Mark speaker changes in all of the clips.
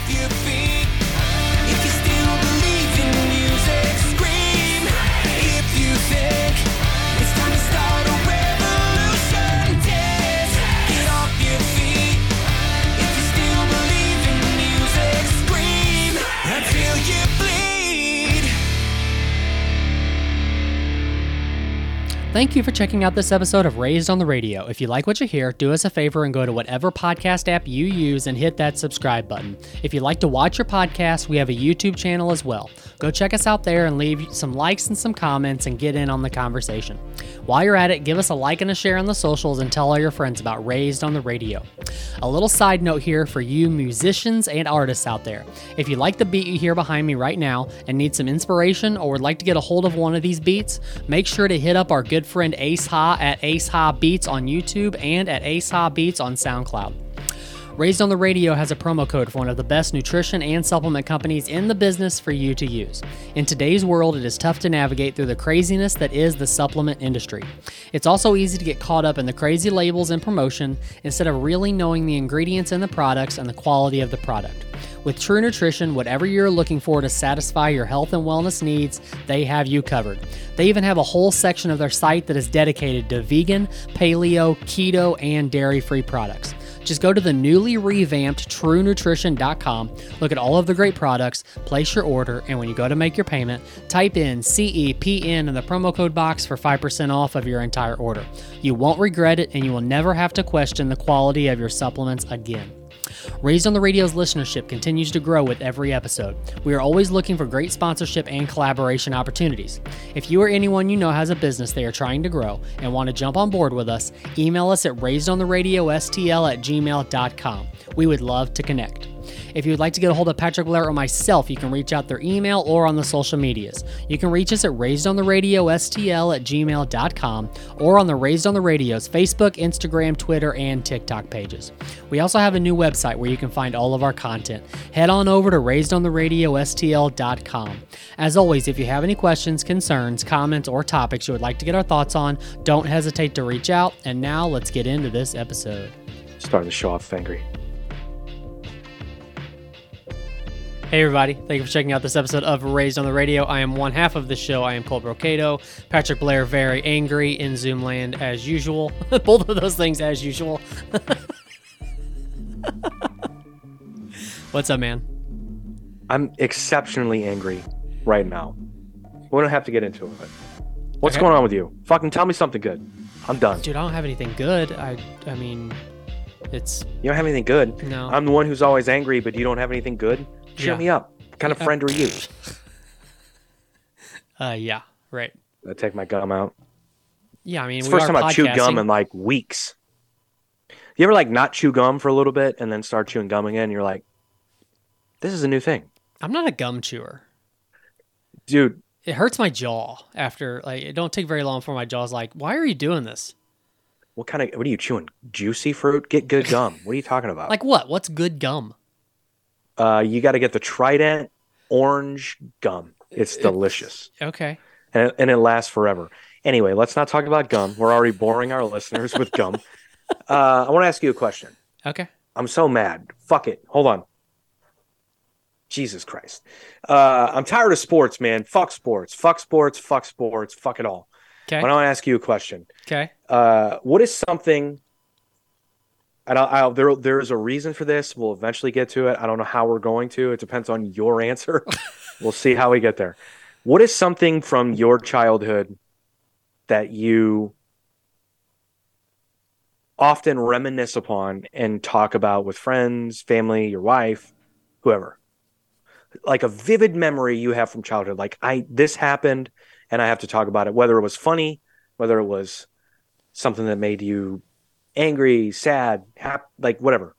Speaker 1: off your
Speaker 2: Thank you for checking out this episode of Raised on the Radio. If you like what you hear, do us a favor and go to whatever podcast app you use and hit that subscribe button. If you'd like to watch your podcast, we have a YouTube channel as well. Go check us out there and leave some likes and some comments and get in on the conversation. While you're at it, give us a like and a share on the socials and tell all your friends about Raised on the Radio. A little side note here for you musicians and artists out there. If you like the beat you hear behind me right now and need some inspiration or would like to get a hold of one of these beats, make sure to hit up our good friend Ace Ha at Ace Beats on YouTube and at Ace Beats on SoundCloud. Raised on the Radio has a promo code for one of the best nutrition and supplement companies in the business for you to use. In today's world, it is tough to navigate through the craziness that is the supplement industry. It's also easy to get caught up in the crazy labels and promotion instead of really knowing the ingredients in the products and the quality of the product. With True Nutrition, whatever you're looking for to satisfy your health and wellness needs, they have you covered. They even have a whole section of their site that is dedicated to vegan, paleo, keto, and dairy free products. Just go to the newly revamped truenutrition.com, look at all of the great products, place your order, and when you go to make your payment, type in CEPN in the promo code box for 5% off of your entire order. You won't regret it, and you will never have to question the quality of your supplements again. Raised on the Radio's listenership continues to grow with every episode. We are always looking for great sponsorship and collaboration opportunities. If you or anyone you know has a business they are trying to grow and want to jump on board with us, email us at raisedontheRadioSTL at gmail.com. We would love to connect. If you would like to get a hold of Patrick Blair or myself, you can reach out through email or on the social medias. You can reach us at raisedontheRadioSTL at gmail.com or on the Raised on the Radio's Facebook, Instagram, Twitter, and TikTok pages. We also have a new website where you can find all of our content. Head on over to raisedontheRadioSTL.com. As always, if you have any questions, concerns, comments, or topics you would like to get our thoughts on, don't hesitate to reach out. And now let's get into this episode.
Speaker 3: Starting to show off angry.
Speaker 2: Hey, everybody. Thank you for checking out this episode of Raised on the Radio. I am one half of the show. I am Cole Brocado. Patrick Blair, very angry in Zoomland as usual. Both of those things as usual. What's up, man?
Speaker 3: I'm exceptionally angry right now. We don't have to get into it. What's
Speaker 2: Okay.
Speaker 3: going on with you? Fucking tell me something good. I'm done.
Speaker 2: Dude, I don't have anything good. I, I mean, it's
Speaker 3: You don't have anything good.
Speaker 2: no.
Speaker 3: I'm the one who's always angry, but you don't have anything good. Cheer
Speaker 2: Yeah.
Speaker 3: me up. What kind of friend are you?
Speaker 2: uh, yeah, right.
Speaker 3: I take my gum out.
Speaker 2: Yeah, I mean,
Speaker 3: It's
Speaker 2: we
Speaker 3: first time I've chewed gum in like weeks. You ever like not chew gum for a little bit and then start chewing gum again? And you're like, this is a new thing,
Speaker 2: I'm not a gum chewer.
Speaker 3: dude.
Speaker 2: It hurts my jaw after like it don't take very long for my jaw's like, why are you doing this?
Speaker 3: What kind of what are you chewing? Juicy fruit? Get good gum. What are you talking about?
Speaker 2: Like what? What's good gum?
Speaker 3: Uh, you got to get the Trident orange gum. It's delicious.
Speaker 2: Okay.
Speaker 3: and it, and it lasts forever. Anyway, let's not talk about gum. We're already boring our listeners with gum. Uh, I want to ask you a question.
Speaker 2: Okay.
Speaker 3: I'm so mad. Fuck it. Hold on. Jesus Christ. Uh, I'm tired of sports, man. Fuck sports. Fuck sports. Fuck sports. Fuck it all.
Speaker 2: Okay.
Speaker 3: Why don't I ask you a question?
Speaker 2: Okay.
Speaker 3: Uh, what is something? And I'll, I'll, there, there's a reason for this. We'll eventually get to it. I don't know how we're going to. It depends on your answer. we'll see how we get there. What is something from your childhood that you often reminisce upon and talk about with friends, family, your wife, whoever? Like a vivid memory you have from childhood. Like I, this happened, and I have to talk about it. Whether it was funny, whether it was something that made you angry, sad, hap- like whatever.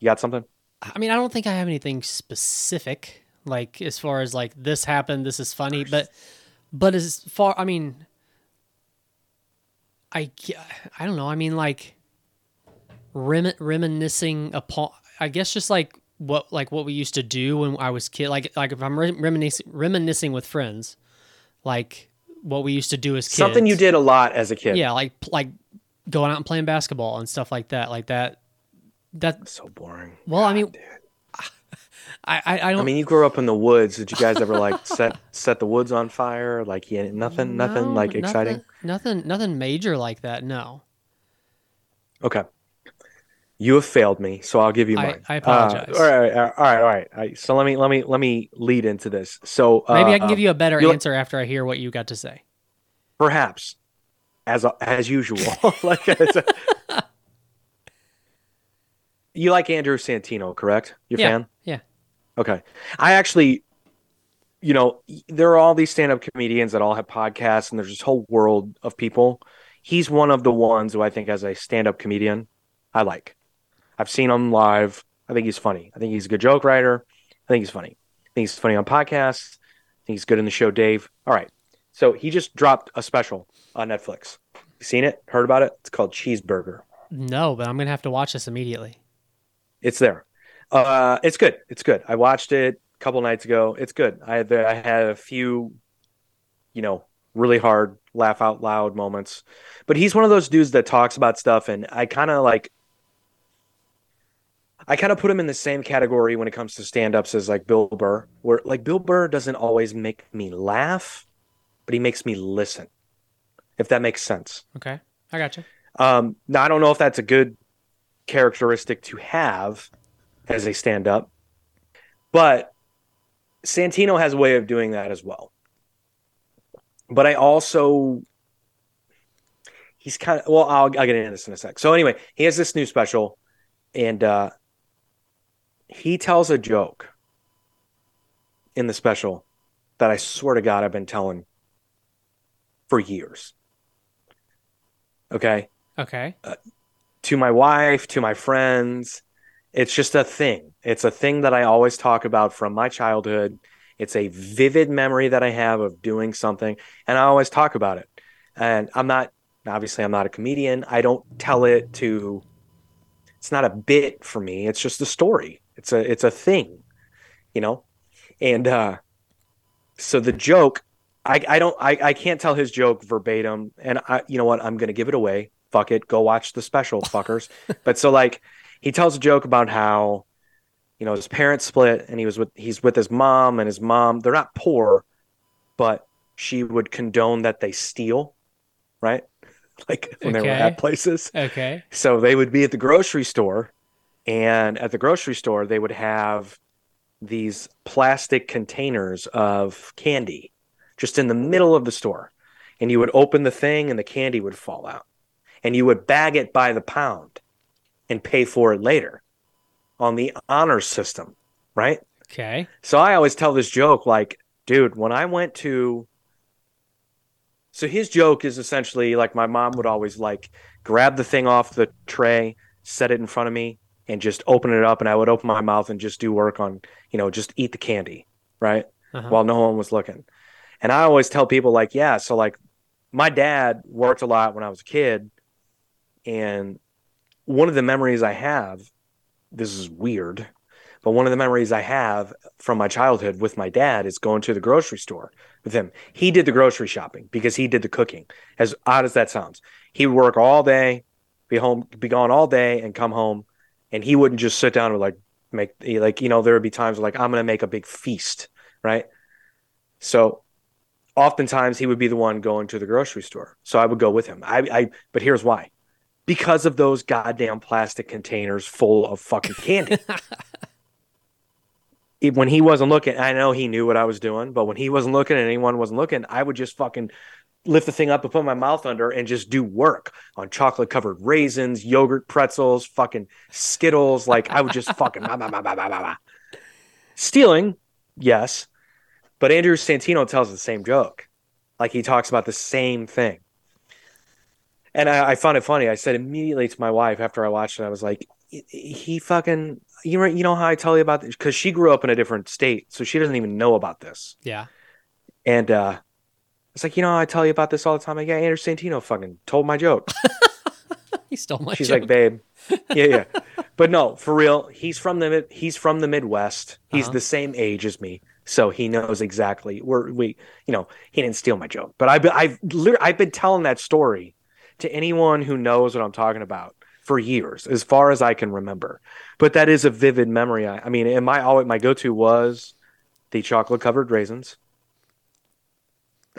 Speaker 3: You got something?
Speaker 2: I mean, I don't think I have anything specific, like as far as like this happened, this is funny, but but as far, I mean, I I don't know. I mean, like rem- reminiscing upon, I guess, just like what like what we used to do when I was kid. Like like if I'm re- reminiscing reminiscing with friends, like what we used to do as kids.
Speaker 3: Something you did a lot as a kid.
Speaker 2: Yeah, like like going out and playing basketball and stuff like that. Like that. That's
Speaker 3: So boring.
Speaker 2: well, I mean,
Speaker 3: Dude.
Speaker 2: I I, I don't.
Speaker 3: I mean, you grew up in the woods. Did you guys ever like set set the woods on fire? Like, yeah, nothing, nothing like exciting.
Speaker 2: Nothing, nothing major like that. No.
Speaker 3: Okay. You have failed me, so I'll give you
Speaker 2: I-
Speaker 3: mine.
Speaker 2: I apologize.
Speaker 3: Uh, all right, all right, all right, all right. All right. So let me let me let me lead into this. So uh,
Speaker 2: Maybe I can give you a better answer after I hear what you got to say.
Speaker 3: perhaps as as usual. like as a- you like Andrew Santino, correct? You're
Speaker 2: Yeah,
Speaker 3: fan?
Speaker 2: yeah.
Speaker 3: Okay. I actually, you know, there are all these stand-up comedians that all have podcasts, and there's this whole world of people. He's one of the ones who I think, as a stand-up comedian, I like. I've seen him live. I think he's funny. I think he's a good joke writer. I think he's funny. I think he's funny on podcasts. I think he's good in the show Dave. All right. So he just dropped a special on Netflix. You seen it? Heard about it? It's called Cheeseburger.
Speaker 2: No, but I'm gonna have to watch this immediately.
Speaker 3: It's there. Uh, it's good. It's good. I watched it a couple nights ago. It's good. I had I had a few, you know, really hard laugh out loud moments. But he's one of those dudes that talks about stuff, and I kind of like. I kind of put him in the same category when it comes to stand-ups as like Bill Burr, where like Bill Burr doesn't always make me laugh, but he makes me listen. If that makes sense.
Speaker 2: Okay, I got you.
Speaker 3: Um, now I don't know if that's a good characteristic to have as a stand-up, but Santino has a way of doing that as well. But I also he's kind of well, I'll, I'll get into this in a sec. So anyway, he has this new special, and uh, he tells a joke in the special that I swear to God I've been telling for years. Okay
Speaker 2: Okay.
Speaker 3: to my wife, to my friends. It's just a thing. It's a thing that I always talk about from my childhood. It's a vivid memory that I have of doing something, and I always talk about it. And I'm not, obviously, I'm not a comedian. I don't tell it to, it's not a bit for me. It's just a story. It's a, it's a thing, you know? And, uh, so the joke, I, I don't, I, I can't tell his joke verbatim. And I, you know what? I'm going to give it away fuck it, go watch the special, fuckers. but so like he tells a joke about how, you know, his parents split and he was with he's with his mom and his mom, they're not poor, but she would condone that they steal, right? Like when they were at places.
Speaker 2: Okay.
Speaker 3: So they would be at the grocery store, and at the grocery store, they would have these plastic containers of candy just in the middle of the store. And you would open the thing, and the candy would fall out. And you would bag it by the pound and pay for it later on the honor system, right?
Speaker 2: Okay.
Speaker 3: So I always tell this joke like, dude, when I went to So his joke is essentially like my mom would always like grab the thing off the tray, set it in front of me, and just open it up and I would open my mouth and just do work on, you know, just eat the candy, right?
Speaker 2: Uh-huh.
Speaker 3: While no one was looking. And I always tell people like, yeah, so like my dad worked a lot when I was a kid and one of the memories I have, this is weird, but one of the memories I have from my childhood with my dad is going to the grocery store with him. He did the grocery shopping because he did the cooking. As odd as that sounds, he would work all day, be home, be gone all day, and come home, and he wouldn't just sit down and like make like you know there would be times where, like I'm gonna make a big feast, right? So oftentimes he would be the one going to the grocery store, so I would go with him. I, I but here's why because of those goddamn plastic containers full of fucking candy. It- when he wasn't looking, I know he knew what I was doing, but when he wasn't looking and anyone wasn't looking, I would just fucking lift the thing up and put my mouth under and just do work on chocolate covered raisins, yogurt pretzels, fucking Skittles. Like I would just fucking bah, bah, bah, bah, bah, bah, bah. stealing, yes, but Andrew Santino tells the same joke. Like he talks about the same thing. And I, I found it funny. I said immediately to my wife after I watched it, I was like, he- fucking, you know, you know how I tell you about this? Because she grew up in a different state, so she doesn't even know about this.
Speaker 2: Yeah.
Speaker 3: And uh, it's like, you know, I tell you about this all the time. Like, yeah, Andrew Santino fucking told my joke.
Speaker 2: He stole my joke.
Speaker 3: She's
Speaker 2: joke.
Speaker 3: like, babe, yeah, yeah. But no, for real, he's from the he's from the Midwest. He's
Speaker 2: Uh-huh.
Speaker 3: the same age as me, so he knows exactly. We're we, you know, he didn't steal my joke, but I've been, I've lit- I've been telling that story to anyone who knows what I'm talking about for years, as far as I can remember. But that is a vivid memory. I, I mean, and my always my go to was the chocolate covered raisins.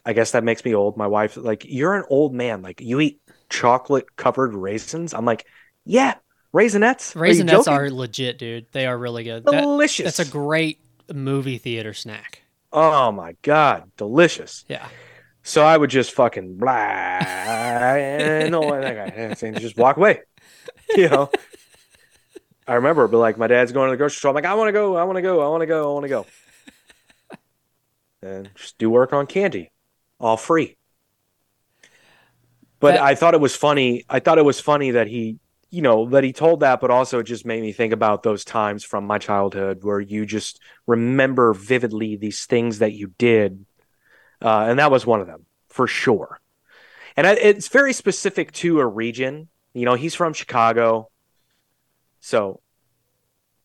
Speaker 3: I guess that makes me old. My wife like, you're an old man. Like you eat chocolate covered raisins. I'm like, yeah, Raisinets. Are
Speaker 2: Raisinets
Speaker 3: joking?
Speaker 2: are legit, dude. They are really good. That-
Speaker 3: delicious.
Speaker 2: that's a great movie theater snack.
Speaker 3: oh my god, delicious.
Speaker 2: Yeah.
Speaker 3: So I would just fucking blah, and no, and just walk away. You know. I remember, but like my dad's going to the grocery store. I'm like, I want to go, I want to go, I want to go, I want to go, and just do work on candy, all free. But
Speaker 2: That-
Speaker 3: I thought it was funny. I thought it was funny that he, you know, that he told that, but also it just made me think about those times from my childhood where you just remember vividly these things that you did uh, and that was one of them for sure. And I, it's very specific to a region. You know, he's from Chicago, so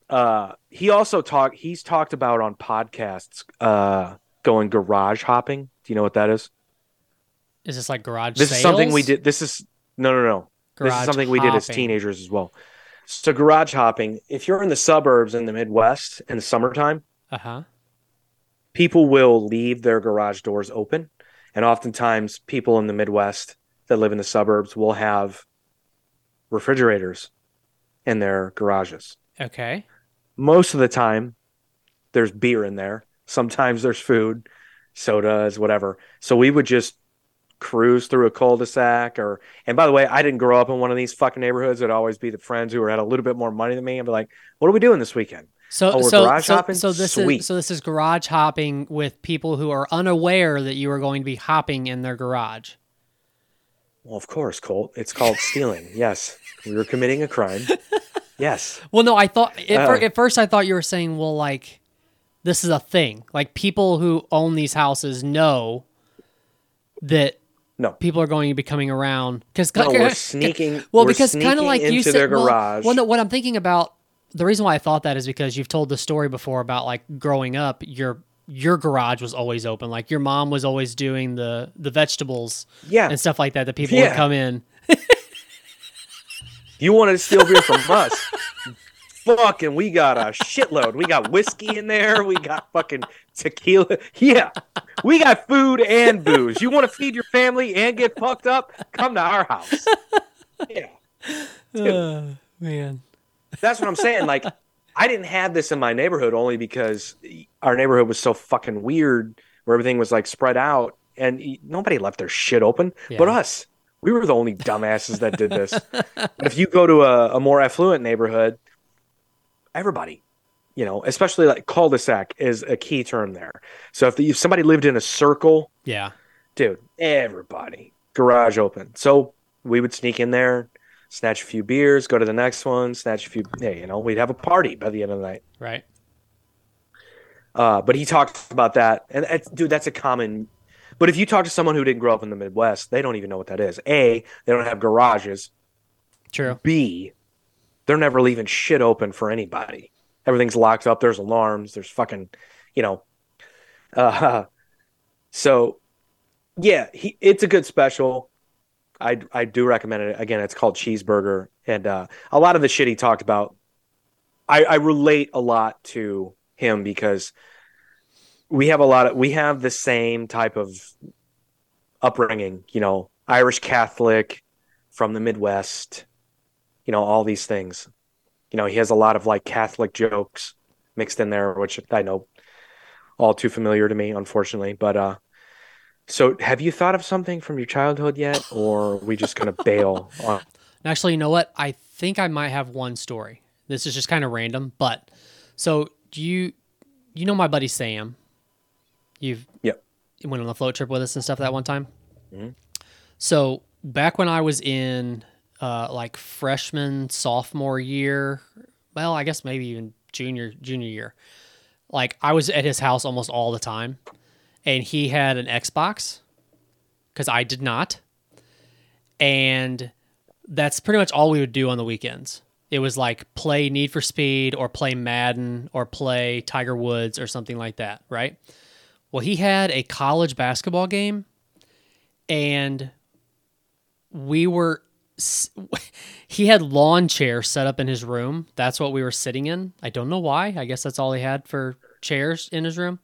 Speaker 3: uh, he also talked. He's talked about on podcasts uh, going garage hopping. Do you know what that is?
Speaker 2: Is this like garage
Speaker 3: This
Speaker 2: sales?
Speaker 3: is something we did. This is no, no, no. This is something we did as teenagers as well. So garage hopping. If you're in the suburbs in the Midwest in the summertime,
Speaker 2: Uh-huh.
Speaker 3: people will leave their garage doors open and oftentimes people in the midwest that live in the suburbs will have refrigerators in their garages
Speaker 2: Okay.
Speaker 3: most of the time there's beer in there sometimes there's food sodas whatever so we would just cruise through a cul-de-sac or and by the way i didn't grow up in one of these fucking neighborhoods it'd always be the friends who had a little bit more money than me and be like what are we doing this weekend
Speaker 2: So
Speaker 3: Oh,
Speaker 2: so
Speaker 3: garage
Speaker 2: so,
Speaker 3: hopping?
Speaker 2: so this
Speaker 3: Sweet.
Speaker 2: is so this is garage hopping with people who are unaware that you are going to be hopping in their garage.
Speaker 3: well of course Cole it's called stealing yes we were committing a crime yes
Speaker 2: Well, no, I thought at,
Speaker 3: Uh.
Speaker 2: at first I thought you were saying, well, like this is a thing. Like people who own these houses know that
Speaker 3: No.
Speaker 2: people are going to be coming around because
Speaker 3: No, we're sneaking.
Speaker 2: Well,
Speaker 3: we're
Speaker 2: because kind of like
Speaker 3: into
Speaker 2: you said,
Speaker 3: their
Speaker 2: well-
Speaker 3: garage.
Speaker 2: Well, no, what I'm thinking about the reason why I thought that is because you've told the story before about like growing up, your your garage was always open. Like your mom was always doing the the vegetables
Speaker 3: yeah,
Speaker 2: and stuff like that. That people would come in.
Speaker 3: you wanted to steal beer from us. Fucking, we got a shitload. We got whiskey in there. We got fucking tequila. Yeah, we got food and booze. You want to feed your family and get fucked up? Come to our house. Yeah,
Speaker 2: Uh, man.
Speaker 3: that's what I'm saying. Like, I didn't have this in my neighborhood only because our neighborhood was so fucking weird, where everything was like spread out, and nobody left their shit open. But us, we were the only dumbasses that did this. if you go to a, a more affluent neighborhood, everybody, you know, especially like cul-de-sac is a key term there. So if, the, if somebody lived in a circle,
Speaker 2: Yeah.
Speaker 3: dude, everybody garage open. So we would sneak in there, snatch a few beers, go to the next one, snatch a few. Hey, you know, we'd have a party by the end of the night.
Speaker 2: Right.
Speaker 3: Uh, but he talked about that, and it's, dude, that's a common. But if you talk to someone who didn't grow up in the Midwest, they don't even know what that is. A, they don't have garages.
Speaker 2: True.
Speaker 3: B, they're never leaving shit open for anybody. Everything's locked up. There's alarms. There's fucking, you know. Uh, so, yeah, he, it's a good special. I I do recommend it. Again, it's called Cheeseburger, and uh, a lot of the shit he talked about, I, I relate a lot to him because we have a lot of we have the same type of upbringing. You know, Irish Catholic from the Midwest you know all these things you know he has a lot of like catholic jokes mixed in there which i know all too familiar to me unfortunately but uh so have you thought of something from your childhood yet or are we just gonna bail on
Speaker 2: Actually, you know what? I think I might have one story. This is just kind of random, but so do you you know my buddy Sam? You've
Speaker 3: Yep.
Speaker 2: you went on the float trip with us and stuff that one time.
Speaker 3: Mhm.
Speaker 2: So back when I was in uh, like freshman sophomore year, well, I guess maybe even junior junior year, like I was at his house almost all the time, and he had an Xbox because I did not, and that's pretty much all we would do on the weekends. It was like play Need for Speed or play Madden or play Tiger Woods or something like that, right? Well, he had a college basketball game and we were he had lawn chairs set up in his room. That's what we were sitting in. I don't know why. I guess that's all he had for chairs in his room.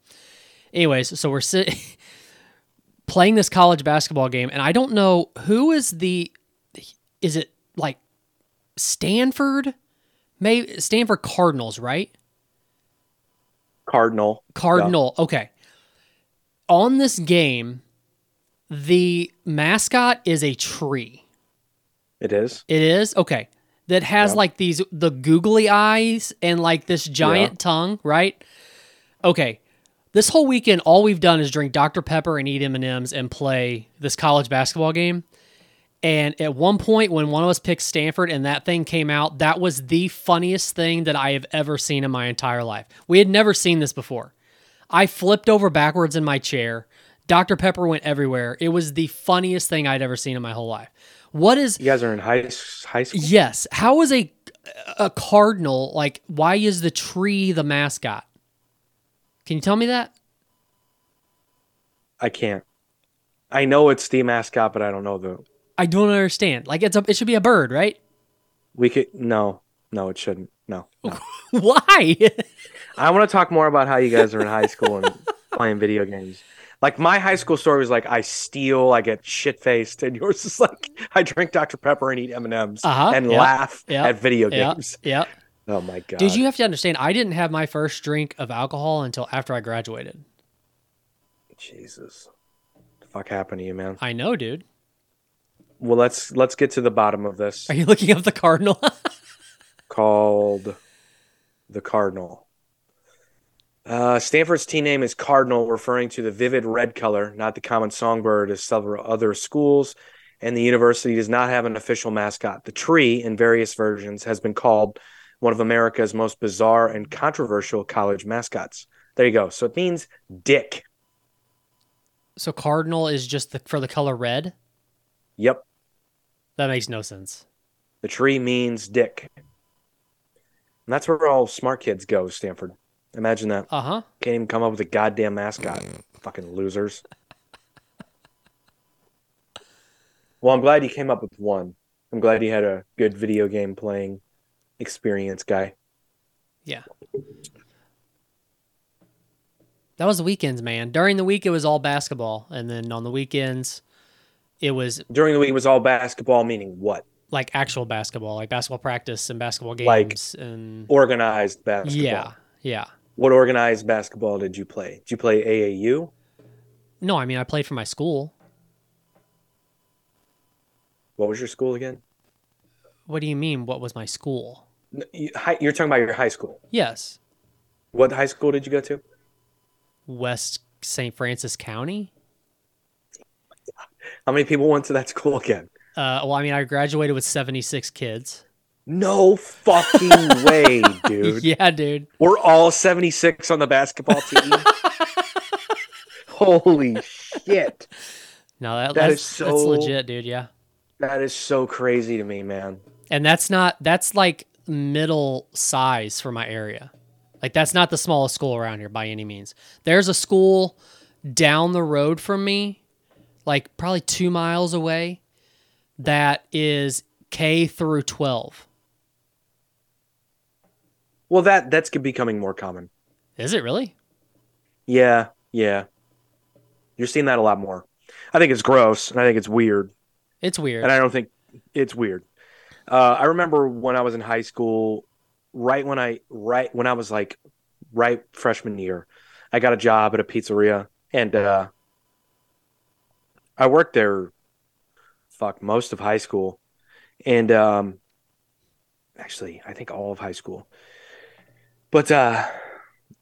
Speaker 2: Anyways, so we're sitting playing this college basketball game, and I don't know who is the. Is it like Stanford? Maybe Stanford Cardinals, right?
Speaker 3: Cardinal.
Speaker 2: Cardinal. Okay. On this game, the mascot is a tree.
Speaker 3: It is.
Speaker 2: It is okay. That has
Speaker 3: Yeah.
Speaker 2: like these the googly eyes and like this giant
Speaker 3: Yeah.
Speaker 2: tongue, right? Okay. This whole weekend, all we've done is drink Dr Pepper and eat M and M's and play this college basketball game. And at one point, when one of us picked Stanford and that thing came out, that was the funniest thing that I have ever seen in my entire life. We had never seen this before. I flipped over backwards in my chair. Dr Pepper went everywhere. It was the funniest thing I'd ever seen in my whole life. What is
Speaker 3: You guys are in high high school.
Speaker 2: Yes. How is a a cardinal like? Why is the tree the mascot? Can you tell me that?
Speaker 3: I can't. I know it's the mascot, but I don't know the.
Speaker 2: I don't understand. Like it's a it should be a bird, right?
Speaker 3: We could no, no, it shouldn't. No, no.
Speaker 2: Why?
Speaker 3: I want to talk more about how you guys are in high school and playing video games. Like my high school story was like I steal, I get shit faced, and yours is like I drink Dr Pepper and eat M and M's
Speaker 2: Uh-huh,
Speaker 3: and
Speaker 2: yep,
Speaker 3: laugh
Speaker 2: yep,
Speaker 3: at video games.
Speaker 2: Yeah.
Speaker 3: Oh my god!
Speaker 2: Did you have to understand? I didn't have my first drink of alcohol until after I graduated.
Speaker 3: Jesus, the fuck happened to you, man?
Speaker 2: I know, dude.
Speaker 3: Well, let's let's get to the bottom of this.
Speaker 2: Are you looking up the cardinal?
Speaker 3: called the Cardinal. Uh, Stanford's team name is Cardinal, referring to the vivid red color, not the common songbird as several other schools. And the university does not have an official mascot. The tree, in various versions, has been called one of America's most bizarre and controversial college mascots. There you go. So it means dick.
Speaker 2: so cardinal is just the, for the color red.
Speaker 3: Yep.
Speaker 2: That makes no sense.
Speaker 3: The tree means dick. And that's where all smart kids go, Stanford. Imagine that.
Speaker 2: Uh huh.
Speaker 3: Can't even come up with a goddamn mascot. Fucking losers. Well, I'm glad you came up with one. I'm glad you had a good video game playing experience, guy.
Speaker 2: Yeah. That was the weekends, man. During the week, it was all basketball, and then on the weekends, it was
Speaker 3: During the week it was all basketball, meaning what?
Speaker 2: like actual basketball, like basketball practice and basketball
Speaker 3: Like,
Speaker 2: games, and
Speaker 3: Organized basketball.
Speaker 2: yeah, yeah.
Speaker 3: What organized basketball did you play? Did you play AAU?
Speaker 2: No, I mean I played for my school.
Speaker 3: What was your school again?
Speaker 2: What do you mean? What was my school?
Speaker 3: You're talking about your high school.
Speaker 2: Yes,
Speaker 3: What high school did you go to?
Speaker 2: West St. Francis County.
Speaker 3: How many people went to that school again?
Speaker 2: Uh, well, I mean I graduated with seventy six kids.
Speaker 3: No fucking way, dude.
Speaker 2: Yeah, dude.
Speaker 3: We're all 76 on the basketball team. Holy shit.
Speaker 2: No, that,
Speaker 3: That
Speaker 2: that's,
Speaker 3: is
Speaker 2: that's
Speaker 3: so-
Speaker 2: legit, dude. Yeah.
Speaker 3: That is so crazy to me, man.
Speaker 2: and that's not that's like middle size for my area like that's not the smallest school around here by any means there's a school down the road from me like probably two miles away that is k through 12
Speaker 3: Well, that that's becoming more common.
Speaker 2: is it really
Speaker 3: Yeah, yeah. You're seeing that a lot more. I think it's gross and I think it's weird.
Speaker 2: it's weird
Speaker 3: And I don't think it's weird. Uh, I remember when I was in high school, right when I right when I was like right freshman year, I got a job at a pizzeria and uh, I worked there fuck most of high school. And um, actually, I think all of high school. But uh,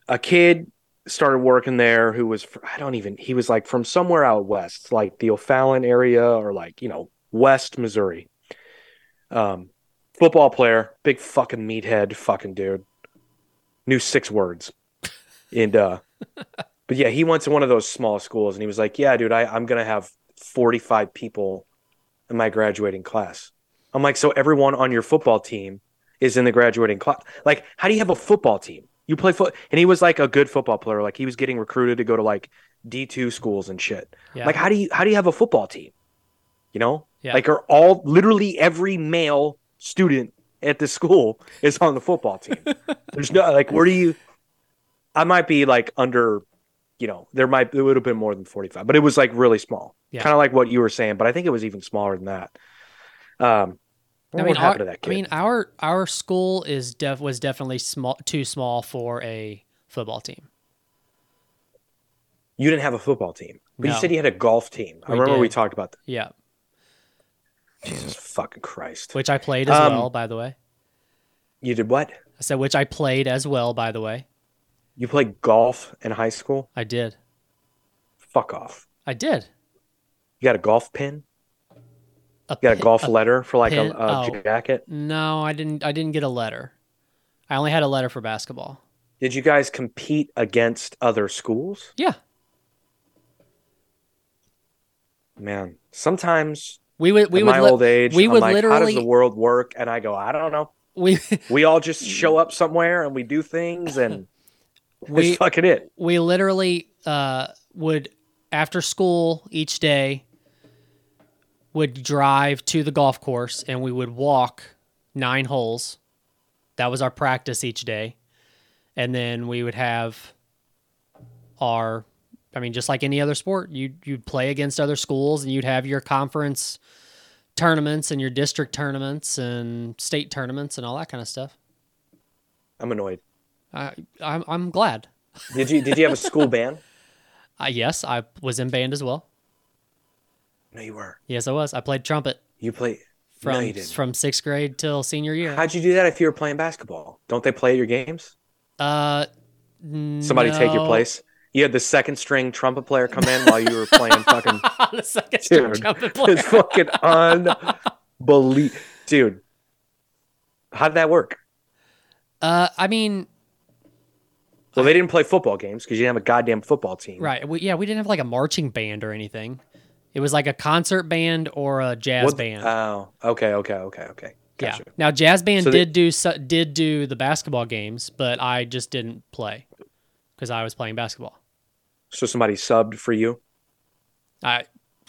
Speaker 3: a kid started working there who was fr- I don't even he was like from somewhere out west, like the O'Fallon area or like, you know, West Missouri. Um football player, big fucking meathead fucking dude. Knew six words. And uh but yeah, he went to one of those small schools and he was like, "Yeah, dude, I I'm going to have 45 people in my graduating class." I'm like, "So everyone on your football team is in the graduating class. Like, how do you have a football team? You play foot, and he was like a good football player. Like, he was getting recruited to go to like D two schools and shit.
Speaker 2: yeah
Speaker 3: Like, how do you how do you have a football team? You know,
Speaker 2: Yeah.
Speaker 3: Like, are all literally every male student at the school is on the football team. There's no like, where do you? I might be like under, you know, there might it would have been more than 45, but it was like really small,
Speaker 2: Yeah.
Speaker 3: kind of like what you were saying. But I think it was even smaller than that. Um,
Speaker 2: I mean, our, I mean, our our school is def was definitely small, too small for a football team.
Speaker 3: you didn't have a football team, but
Speaker 2: No.
Speaker 3: you said you had a golf team. I
Speaker 2: We
Speaker 3: remember we talked about that.
Speaker 2: Yeah,
Speaker 3: Jesus fucking Christ!
Speaker 2: which I played as
Speaker 3: Um,
Speaker 2: well, by the way.
Speaker 3: You did what?
Speaker 2: I said which I played as well, by the way.
Speaker 3: You played golf in high school?
Speaker 2: I did.
Speaker 3: Fuck off!
Speaker 2: I did.
Speaker 3: You got a golf pin?
Speaker 2: A
Speaker 3: You got a golf letter for like
Speaker 2: pin-
Speaker 3: a, a
Speaker 2: oh.
Speaker 3: jacket?
Speaker 2: No, I didn't. I didn't get a letter. I only had a letter for basketball.
Speaker 3: Did you guys compete against other schools?
Speaker 2: Yeah,
Speaker 3: Man, sometimes
Speaker 2: we would. We would.
Speaker 3: my
Speaker 2: li-
Speaker 3: old age,
Speaker 2: we
Speaker 3: I'm
Speaker 2: would
Speaker 3: like, how does the world work? And I go, I don't know.
Speaker 2: we
Speaker 3: We all just show up somewhere and we do things, and
Speaker 2: we
Speaker 3: fucking it.
Speaker 2: we literally uh, would after school each day would drive to the golf course and we would walk nine holes. That was our practice each day. And then we would have our i mean just like any other sport you'd, you'd play against other schools and you'd have your conference tournaments and your district tournaments and state tournaments and all that kind of stuff.
Speaker 3: I'm annoyed.
Speaker 2: I, I'm, I'm glad.
Speaker 3: Did you did you have a school band?
Speaker 2: uh, yes i was in band as well
Speaker 3: No, you were.
Speaker 2: Yes, I was. I played trumpet
Speaker 3: You played
Speaker 2: from
Speaker 3: no, you
Speaker 2: from sixth grade till senior year.
Speaker 3: How'd you do that if you were playing basketball? Don't they play at your games?
Speaker 2: Uh,
Speaker 3: Somebody take your place. You had the second string trumpet player come in while you were playing fucking.
Speaker 2: the second string
Speaker 3: Dude,
Speaker 2: trumpet player.
Speaker 3: It's fucking unbelievable, dude. How did that work?
Speaker 2: Uh, I mean,
Speaker 3: Well, they didn't play football games because you didn't have a goddamn football team.
Speaker 2: right? We, yeah, we didn't have like a marching band or anything. It was like a concert band or a jazz
Speaker 3: What-
Speaker 2: band.
Speaker 3: Oh, okay, okay, okay, okay. Gotcha.
Speaker 2: Yeah. Now jazz band
Speaker 3: So they-
Speaker 2: did do su- did do the basketball games, but I just didn't play because I was playing basketball.
Speaker 3: So somebody subbed for you.
Speaker 2: I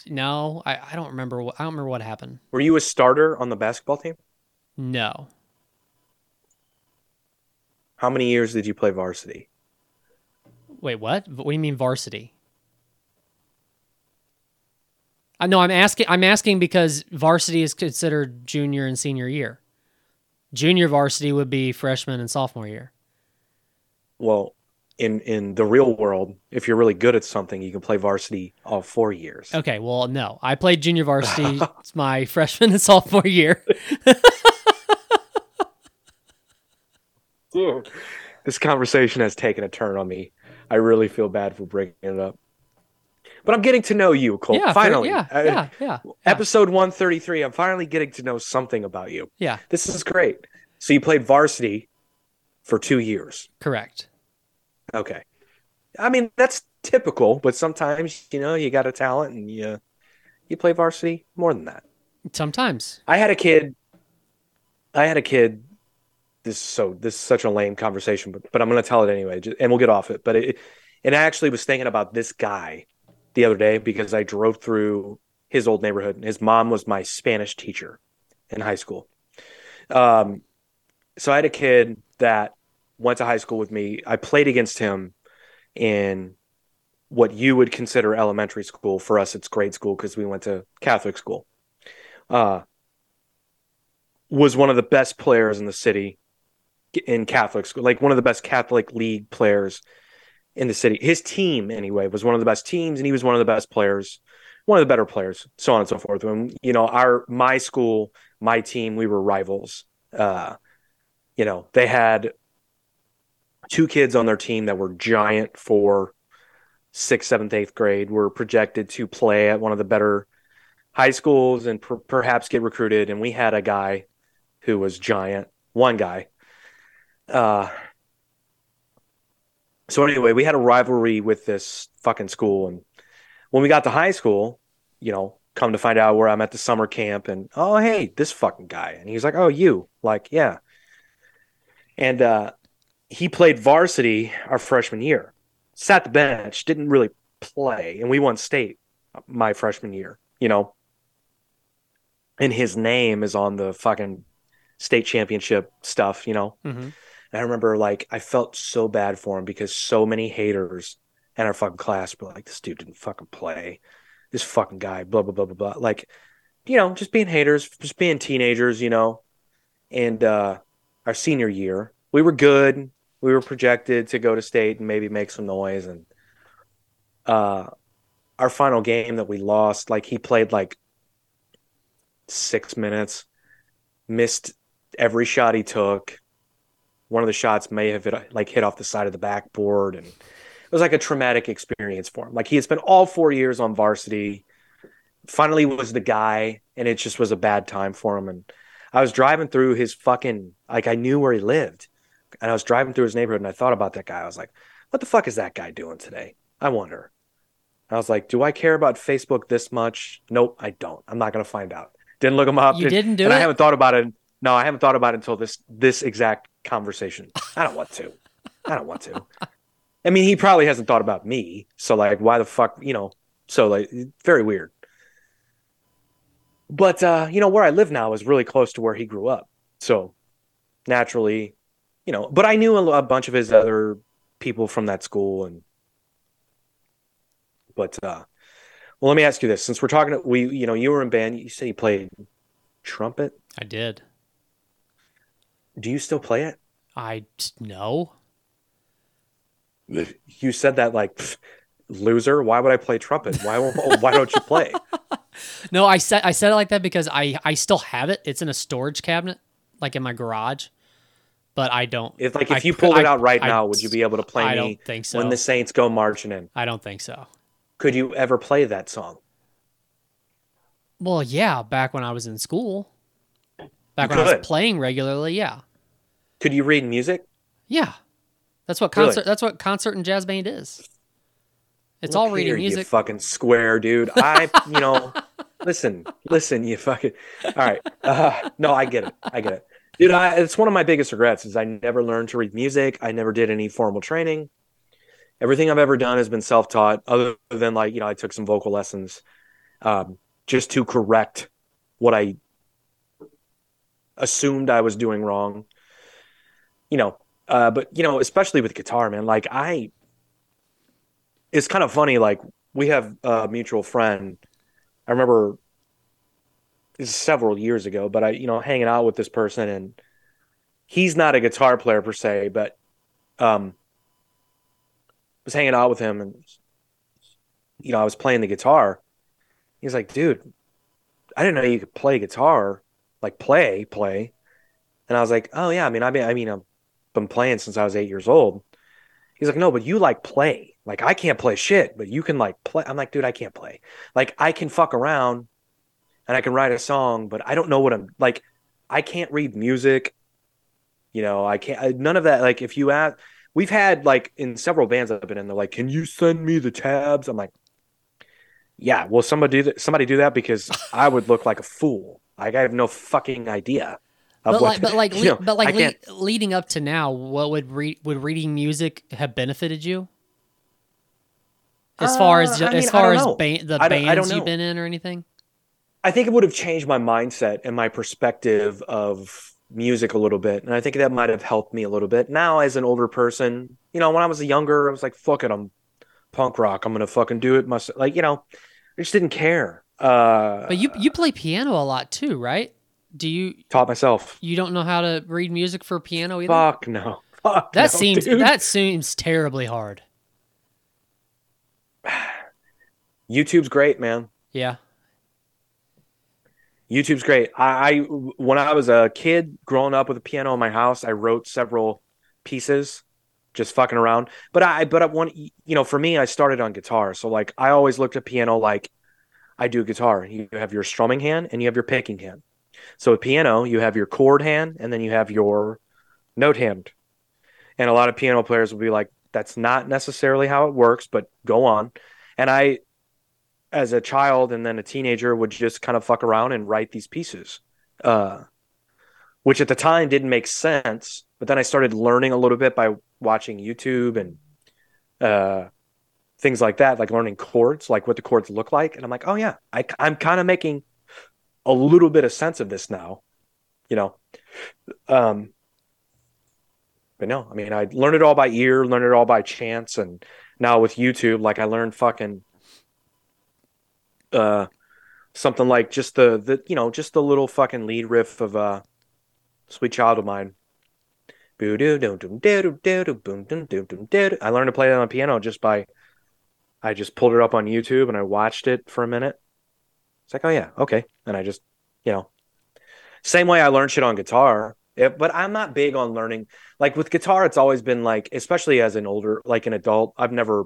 Speaker 2: no, I, I don't remember. What, I don't remember what happened.
Speaker 3: Were you a starter on the basketball team?
Speaker 2: No,
Speaker 3: How many years did you play varsity?
Speaker 2: Wait, what? What do you mean varsity? I know I'm asking I'm asking because varsity is considered junior and senior year. Junior varsity would be freshman and sophomore year.
Speaker 3: Well, in in the real world, if you're really good at something, you can play varsity all four years.
Speaker 2: Okay, well, no. I played junior varsity it's my freshman and sophomore year.
Speaker 3: Dude, this conversation has taken a turn on me. I really feel bad for breaking it up. But I'm getting to know you, Cole.
Speaker 2: yeah,
Speaker 3: finally.
Speaker 2: yeah,
Speaker 3: Uh,
Speaker 2: yeah, yeah,
Speaker 3: Episode 133. I'm finally getting to know something about you.
Speaker 2: yeah,
Speaker 3: This is great. So you played varsity for two years.
Speaker 2: correct.
Speaker 3: Okay. I mean, that's typical, but sometimes, you know, you got a talent and you you play varsity more than that.
Speaker 2: Sometimes.
Speaker 3: I had a kid. I had a kid. This is so this is such a lame conversation, but but I'm gonna tell it anyway, and we'll get off it. But it, and I actually was thinking about this guy the other day because I drove through his old neighborhood. His mom was my Spanish teacher in high school. Um, so I had a kid that went to high school with me. I played against him in what you would consider elementary school. For us, it's grade school because we went to Catholic school. Uh, was one of the best players in the city in Catholic school, like one of the best Catholic league players in the city. His team, anyway, was one of the best teams, and he was one of the best players, one of the better players, so on and so forth. When you know our my school, my team, we were rivals. Uh, you know, they had two kids on their team that were giant for sixth, seventh, eighth grade. Were projected to play at one of the better high schools and per- perhaps get recruited. And we had a guy who was giant, one guy. Uh, so anyway, we had a rivalry with this fucking school, and when we got to high school, you know, come to find out where I'm at the summer camp, and oh hey, this fucking guy, and he's like, oh you, like yeah, and uh, he played varsity our freshman year, sat the bench, didn't really play, and we won state my freshman year, you know. and his name is on the fucking state championship stuff, you know.
Speaker 2: hmm
Speaker 3: And I remember like I felt so bad for him because so many haters in our fucking class were like, this dude didn't fucking play. This fucking guy, blah blah blah blah blah. Like, you know, just being haters, just being teenagers, you know. And uh our senior year, we were good. We were projected to go to state and maybe make some noise. And uh our final game that we lost, like he played like six minutes, missed every shot he took one of the shots may have hit, like hit off the side of the backboard and it was like a traumatic experience for him. Like he had spent all four years on varsity. Finally was the guy and it just was a bad time for him. And i was driving through his fucking like i knew where he lived and i was driving through his neighborhood and i thought about that guy. I was like what the fuck is that guy doing today? I wonder i was like do i care about facebook this much? Nope i don't. I'm not going to find out. Didn't look him up.
Speaker 2: You didn't do
Speaker 3: and i haven't thought about it. No i haven't thought about it until this this exact conversation. I don't want to. I don't want to. I mean he probably hasn't thought about me. So like why the fuck you know? So like very weird. But uh you know where i live now is really close to where he grew up. So naturally you know but i knew a, a bunch of his other people from that school and but uh well let me ask you this. Since we're talking we you know you were in band you said you played trumpet?
Speaker 2: I did.
Speaker 3: Do you still play it
Speaker 2: I no.
Speaker 3: you said that like loser why would i play trumpet why won't, oh, why don't you play
Speaker 2: No, I said I said it like that because I I still have it. It's in a storage cabinet, like in my garage. But I don't.
Speaker 3: if like
Speaker 2: I
Speaker 3: if you
Speaker 2: put-
Speaker 3: pulled it out right
Speaker 2: I-
Speaker 3: now would you be able to play
Speaker 2: I
Speaker 3: me
Speaker 2: don't think so.
Speaker 3: when the saints go marching in
Speaker 2: I don't think so.
Speaker 3: could you ever play that song
Speaker 2: Well, yeah, back when I was in school, back
Speaker 3: You
Speaker 2: when I was playing regularly, yeah,
Speaker 3: could you read music
Speaker 2: yeah. That's what
Speaker 3: Really?
Speaker 2: concert. That's what concert and jazz band is. It's
Speaker 3: Look
Speaker 2: all reading
Speaker 3: here, You
Speaker 2: music.
Speaker 3: fucking square, dude. I, you know, listen, listen, you fucking. All right. Uh, no, I get it. I get it, dude. I, it's one of my biggest regrets is I never learned to read music. I never did any formal training. Everything I've ever done has been self-taught, other than like you know I took some vocal lessons, um, just to correct what I assumed I was doing wrong. You know, uh, but you know, especially with guitar, man. Like I, it's kind of funny. Like we have a mutual friend. I remember this is several years ago, but I, you know, hanging out with this person, and he's not a guitar player per se, but um, was hanging out with him, and you know, I was playing the guitar. He's like, dude, I didn't know you could play guitar, like play, play. And I was like, oh yeah, I mean, I mean, I mean, I've been playing since I was eight years old. He's like, no, but you like play. Like I can't play shit, but you can like play. I'm like, dude, I can't play. Like I can fuck around and I can write a song, but I don't know what I'm like. I can't read music. You know, I can't. None of that. Like if you ask, we've had like in several bands I've been in, they're like, can you send me the tabs? I'm like, yeah. Will somebody do that? Somebody do that because I would look like a fool. Like I have no fucking idea.
Speaker 2: But
Speaker 3: what
Speaker 2: like, but like, le-
Speaker 3: know,
Speaker 2: but like, le- leading up to now, what would re- would reading music have benefited you? As far as
Speaker 3: Uh, I mean,
Speaker 2: as far as ba- the
Speaker 3: I don't- don't
Speaker 2: bands you've been in or anything?
Speaker 3: I think it would have changed my mindset and my perspective of music a little bit. And I think that might have helped me a little bit. Now, as an older person, you know, when I was younger, I was like, fuck it, I'm punk rock. I'm going to fucking do it myself. Like, you know, I just didn't care. Uh,
Speaker 2: But you you play piano a lot too, right? Do you
Speaker 3: taught myself.
Speaker 2: you don't know how to read music for piano either?
Speaker 3: Fuck no. Fuck
Speaker 2: that
Speaker 3: no,
Speaker 2: seems
Speaker 3: dude.
Speaker 2: that seems terribly hard.
Speaker 3: YouTube's great, man.
Speaker 2: Yeah.
Speaker 3: YouTube's great. I, I when I was a kid growing up with a piano in my house, I wrote several pieces just fucking around. But I but I one you know, for me I started on guitar. So like I always looked at piano like I do guitar. You have your strumming hand and you have your picking hand. So with piano, you have your chord hand and then you have your note hand. And a lot of piano players will be like that's not necessarily how it works, but go on. And I as a child and then a teenager would just kind of fuck around and write these pieces uh, which at the time didn't make sense but then i started learning a little bit by watching youtube and uh, things like that like learning chords like what the chords look like and i'm like oh yeah I, i'm kind of making a little bit of sense of this now, you know. Um, but no, I mean, I learned it all by ear, learned it all by chance, and now with YouTube, like I learned fucking uh something like just the the you know just the little fucking lead riff of uh "Sweet Child of Mine." I learned to play that on piano just by I just pulled it up on YouTube and I watched it for a minute. It's like, oh yeah, okay, and I just you know, same way I learned shit on guitar. It, but I'm not big on learning. Like with guitar, it's always been like, especially as an older, like an adult, I've never.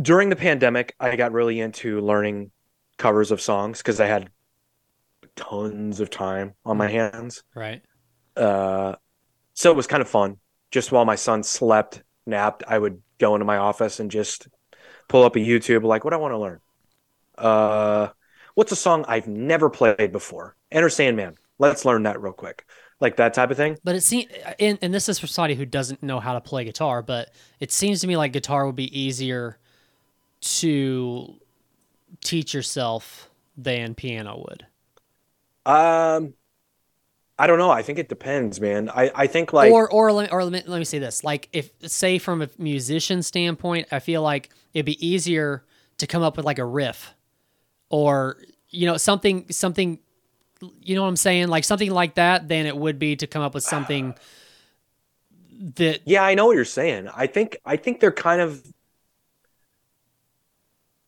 Speaker 3: During the pandemic, I got really into learning covers of songs because I had tons of time on my hands.
Speaker 2: Right.
Speaker 3: Uh, so it was kind of fun. Just while my son slept, napped, I would go into my office and just pull up a YouTube, like, what do I want to learn? Uh, what's a song I've never played before? Enter Sandman. Let's learn that real quick. Like that type of thing.
Speaker 2: But it seems, and, and this is for somebody who doesn't know how to play guitar, but it seems to me like guitar would be easier to teach yourself than piano would.
Speaker 3: Um, I don't know. I think it depends, man. I, I think like
Speaker 2: or or let me, or let me, let me say this: like if say from a musician standpoint, I feel like it'd be easier to come up with like a riff, or you know something something, you know what I'm saying, like something like that, than it would be to come up with something that
Speaker 3: yeah, I know what you're saying. I think I think they're kind of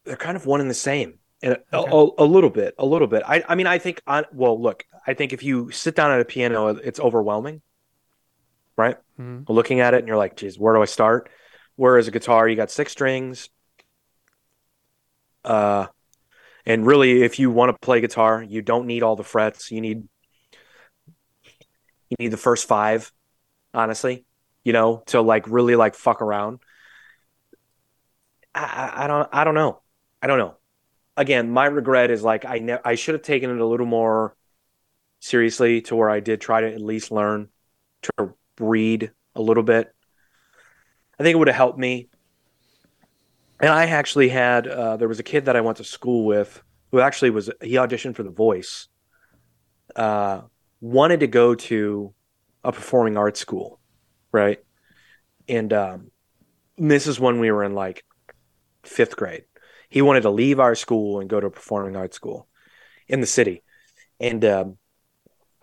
Speaker 3: they're kind of one and the same. And a,
Speaker 2: Okay.
Speaker 3: a, a little bit, a little bit. I, I mean, I think, on, well, look, I think if you sit down at a piano, it's overwhelming, right?
Speaker 2: Mhm.
Speaker 3: Looking at it and you're like, geez, where do I start? Whereas a guitar, you got six strings. Uh, and really, if you want to play guitar, you don't need all the frets. You need, you need the first five, honestly, you know, to like really like fuck around. I, I, don't, I don't know. I don't know again, my regret is like I ne- I should have taken it a little more seriously to where I did try to at least learn to read a little bit. I think it would have helped me. And I actually had uh, there was a kid that I went to school with who actually was he auditioned for The Voice. Uh, wanted to go to a performing arts school, right? And um, this is when we were in like fifth grade he wanted to leave our school and go to a performing arts school in the city. And um,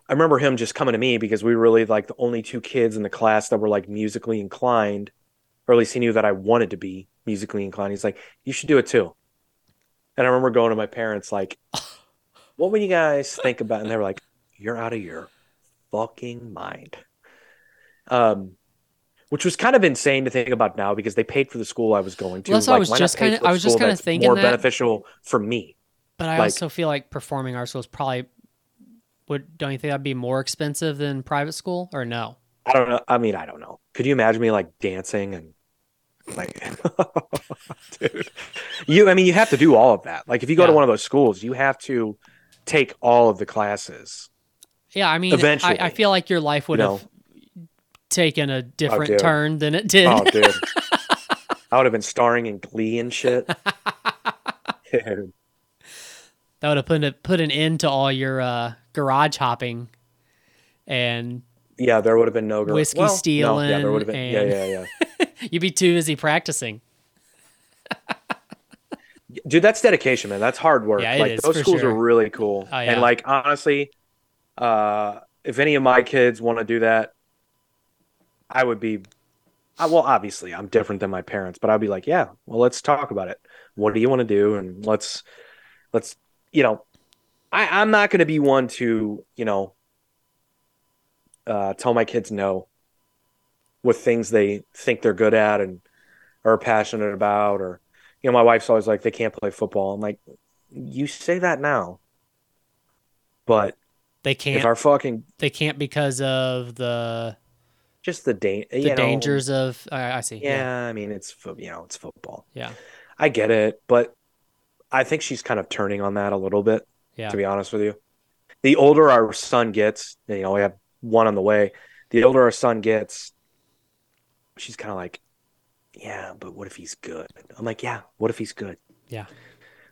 Speaker 3: I remember him just coming to me because we were really like the only two kids in the class that were like musically inclined, or at least he knew that I wanted to be musically inclined. He's like, you should do it too. And I remember going to my parents, like, what would you guys think about? And they were like, you're out of your fucking mind. Um, which was kind of insane to think about now because they paid for the school I was going to.
Speaker 2: Well, that's what I was just
Speaker 3: for a
Speaker 2: I was just kinda
Speaker 3: that's
Speaker 2: thinking
Speaker 3: more
Speaker 2: that.
Speaker 3: beneficial for me.
Speaker 2: But I
Speaker 3: Like-
Speaker 2: also feel like performing arts school is probably would don't you think that'd be more expensive than private school or no?
Speaker 3: I don't know. I mean, I don't know. Could you imagine me like dancing and like, dude? You, I mean, you have to do all of that. Like, if you go to one of those schools, you have to take all of the classes.
Speaker 2: Yeah, I mean,
Speaker 3: Eventually.
Speaker 2: I, I feel like your life would
Speaker 3: You
Speaker 2: have taken a different
Speaker 3: dude.
Speaker 2: turn than it did.
Speaker 3: Oh, dude, I would have been starring in Glee and shit. Dude.
Speaker 2: that would have put a, put an end to all your uh, garage hopping and
Speaker 3: yeah, there would have been no girl.
Speaker 2: Whiskey
Speaker 3: well, no, yeah, there
Speaker 2: stealing
Speaker 3: would have been. Yeah, yeah, yeah.
Speaker 2: You'd be too busy practicing.
Speaker 3: dude that's dedication man that's hard work
Speaker 2: Yeah, it
Speaker 3: like
Speaker 2: is,
Speaker 3: those schools
Speaker 2: sure.
Speaker 3: are really cool
Speaker 2: Oh, yeah.
Speaker 3: and like honestly uh if any of my kids want to do that i would be I, well obviously i'm different than my parents but i'd be like yeah well let's talk about it what do you want to do and let's let's you know i i'm not going to be one to you know uh tell my kids no with things they think they're good at and are passionate about or you know my wife's always like they can't play football i'm like you say that now but
Speaker 2: They can't.
Speaker 3: if our fucking
Speaker 2: they can't because of the
Speaker 3: just the da-
Speaker 2: the
Speaker 3: you know,
Speaker 2: dangers of. I I see.
Speaker 3: yeah, i mean it's you know it's football
Speaker 2: Yeah.
Speaker 3: i get it but i think she's kind of turning on that a little bit
Speaker 2: Yeah.
Speaker 3: to be honest with you the older our son gets you know we have one on the way the older our son gets she's kind of like yeah but what if he's good i'm like yeah what if he's good
Speaker 2: Yeah.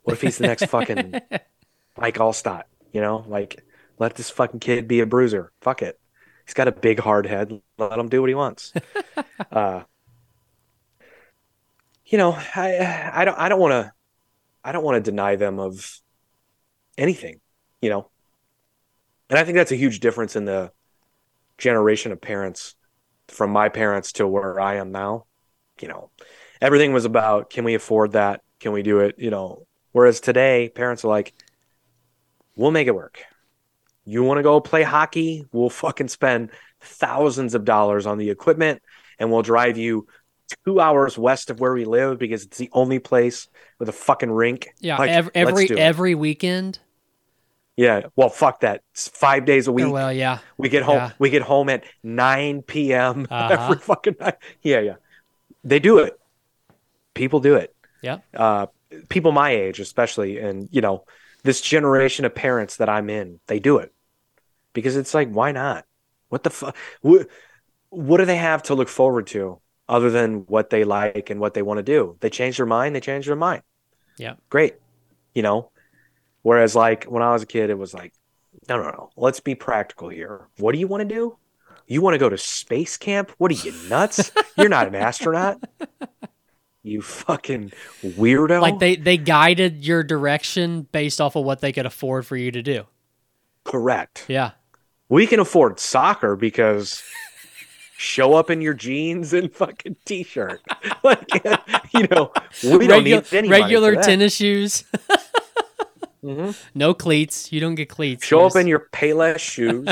Speaker 3: what if he's the next fucking Mike Alstott, you know, like let this fucking kid be a bruiser. Fuck it. He's got a big hard head. Let him do what he wants. uh, you know, I I don't I don't want to I don't want to deny them of anything, you know. And I think that's a huge difference in the generation of parents from my parents to where I am now. You know, everything was about can we afford that? Can we do it? You know, whereas today parents are like, we'll make it work. You want to go play hockey? We'll fucking spend thousands of dollars on the equipment and we'll drive you two hours west of where we live because it's the only place with a fucking rink.
Speaker 2: Yeah,
Speaker 3: Like,
Speaker 2: every
Speaker 3: it.
Speaker 2: every weekend.
Speaker 3: Yeah. Well, fuck that. It's five days a week.
Speaker 2: well, yeah,
Speaker 3: We get home.
Speaker 2: Yeah.
Speaker 3: We get home at nine p.m.
Speaker 2: Uh-huh.
Speaker 3: every fucking night. Yeah, yeah. They do it. People do it.
Speaker 2: Yeah.
Speaker 3: Uh, people my age, especially, and you know, this generation of parents that I'm in, they do it because it's like, why not? What the fuck? What, what do they have to look forward to other than what they like and what they want to do? They change their mind. They change their mind.
Speaker 2: Yeah.
Speaker 3: Great. You know. Whereas, like when I was a kid, it was like, no, no, no. Let's be practical here. What do you want to do? You want to go to space camp? What are you nuts? You're not an astronaut. You fucking weirdo.
Speaker 2: like they they guided your direction based off of what they could afford for you to do.
Speaker 3: correct.
Speaker 2: Yeah,
Speaker 3: We can afford soccer because show up in your jeans and fucking t-shirt. like you know, we don't need
Speaker 2: regular tennis shoes,
Speaker 3: Mhm.
Speaker 2: no cleats. You don't get cleats.
Speaker 3: Show up in your Payless shoes.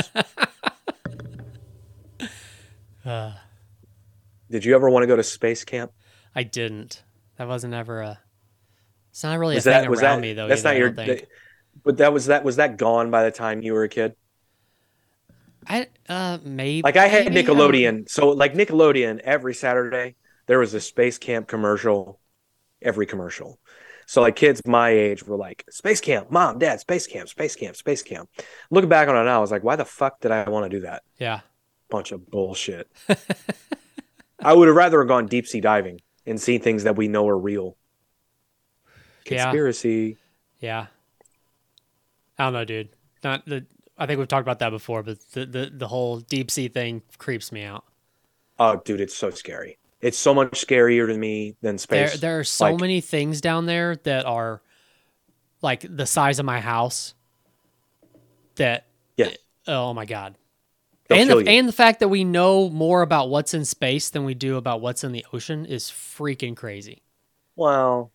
Speaker 2: Uh,
Speaker 3: Did you ever want to go to space camp?
Speaker 2: I didn't. That wasn't ever a. It's not really
Speaker 3: Was
Speaker 2: a thing
Speaker 3: that was
Speaker 2: around
Speaker 3: that
Speaker 2: me though.
Speaker 3: that's
Speaker 2: either,
Speaker 3: not your
Speaker 2: don't
Speaker 3: but that was that was that gone by the time you were a kid?
Speaker 2: I uh maybe
Speaker 3: Like I had
Speaker 2: um,
Speaker 3: Nickelodeon. So like Nickelodeon every Saturday there was a space camp commercial every commercial. So like kids my age were like space camp, mom, dad, space camp, space camp, space camp. Looking back on it now, I was like, why the fuck did I want to do that?
Speaker 2: Yeah.
Speaker 3: Bunch of bullshit. I would have rather gone deep sea diving and seen things that we know are real.
Speaker 2: Yeah.
Speaker 3: Conspiracy.
Speaker 2: Yeah. I don't know, dude. Not the. I think we've talked about that before, but the the, the whole deep sea thing creeps me out.
Speaker 3: Oh, dude, it's so scary. It's so much scarier to me than space.
Speaker 2: there are so
Speaker 3: Like-
Speaker 2: many things down there that are like the size of my house. That
Speaker 3: Yeah.
Speaker 2: Oh my god.
Speaker 3: They'll
Speaker 2: and the,
Speaker 3: you.
Speaker 2: and the fact that we know more about what's in space than we do about what's in the ocean is freaking crazy.
Speaker 3: Well,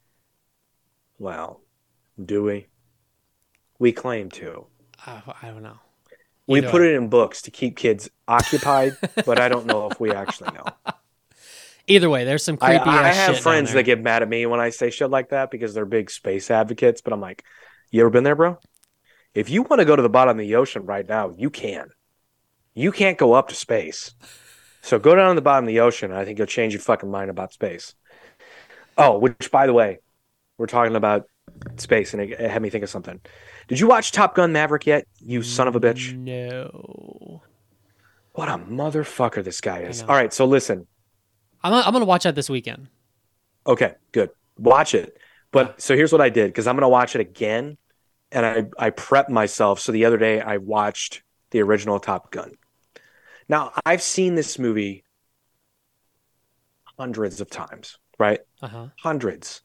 Speaker 3: well, do we? We claim to.
Speaker 2: I, I don't know.
Speaker 3: We put it in books to keep kids occupied, but I don't know if we actually know.
Speaker 2: Either way, there's some creepy
Speaker 3: I
Speaker 2: ass
Speaker 3: have friends that get mad at me when I say shit like that because they're big space advocates, but I'm like, you ever been there, bro? If you want to go to the bottom of the ocean right now, you can. You can't go up to space. So go down to the bottom of the ocean, and I think you'll change your fucking mind about space. Oh, which by the way, we're talking about space, and it, it had me think of something. Did you watch Top Gun Maverick yet? You son of a bitch.
Speaker 2: No.
Speaker 3: What a motherfucker this guy is. All right, so listen.
Speaker 2: I'm, I'm gonna watch that this weekend.
Speaker 3: Okay, good. Watch it. But so here's what I did because I'm gonna watch it again, and I I prepped myself. So the other day I watched the original Top Gun. Now I've seen this movie hundreds of times, right?
Speaker 2: Uh huh.
Speaker 3: Hundreds,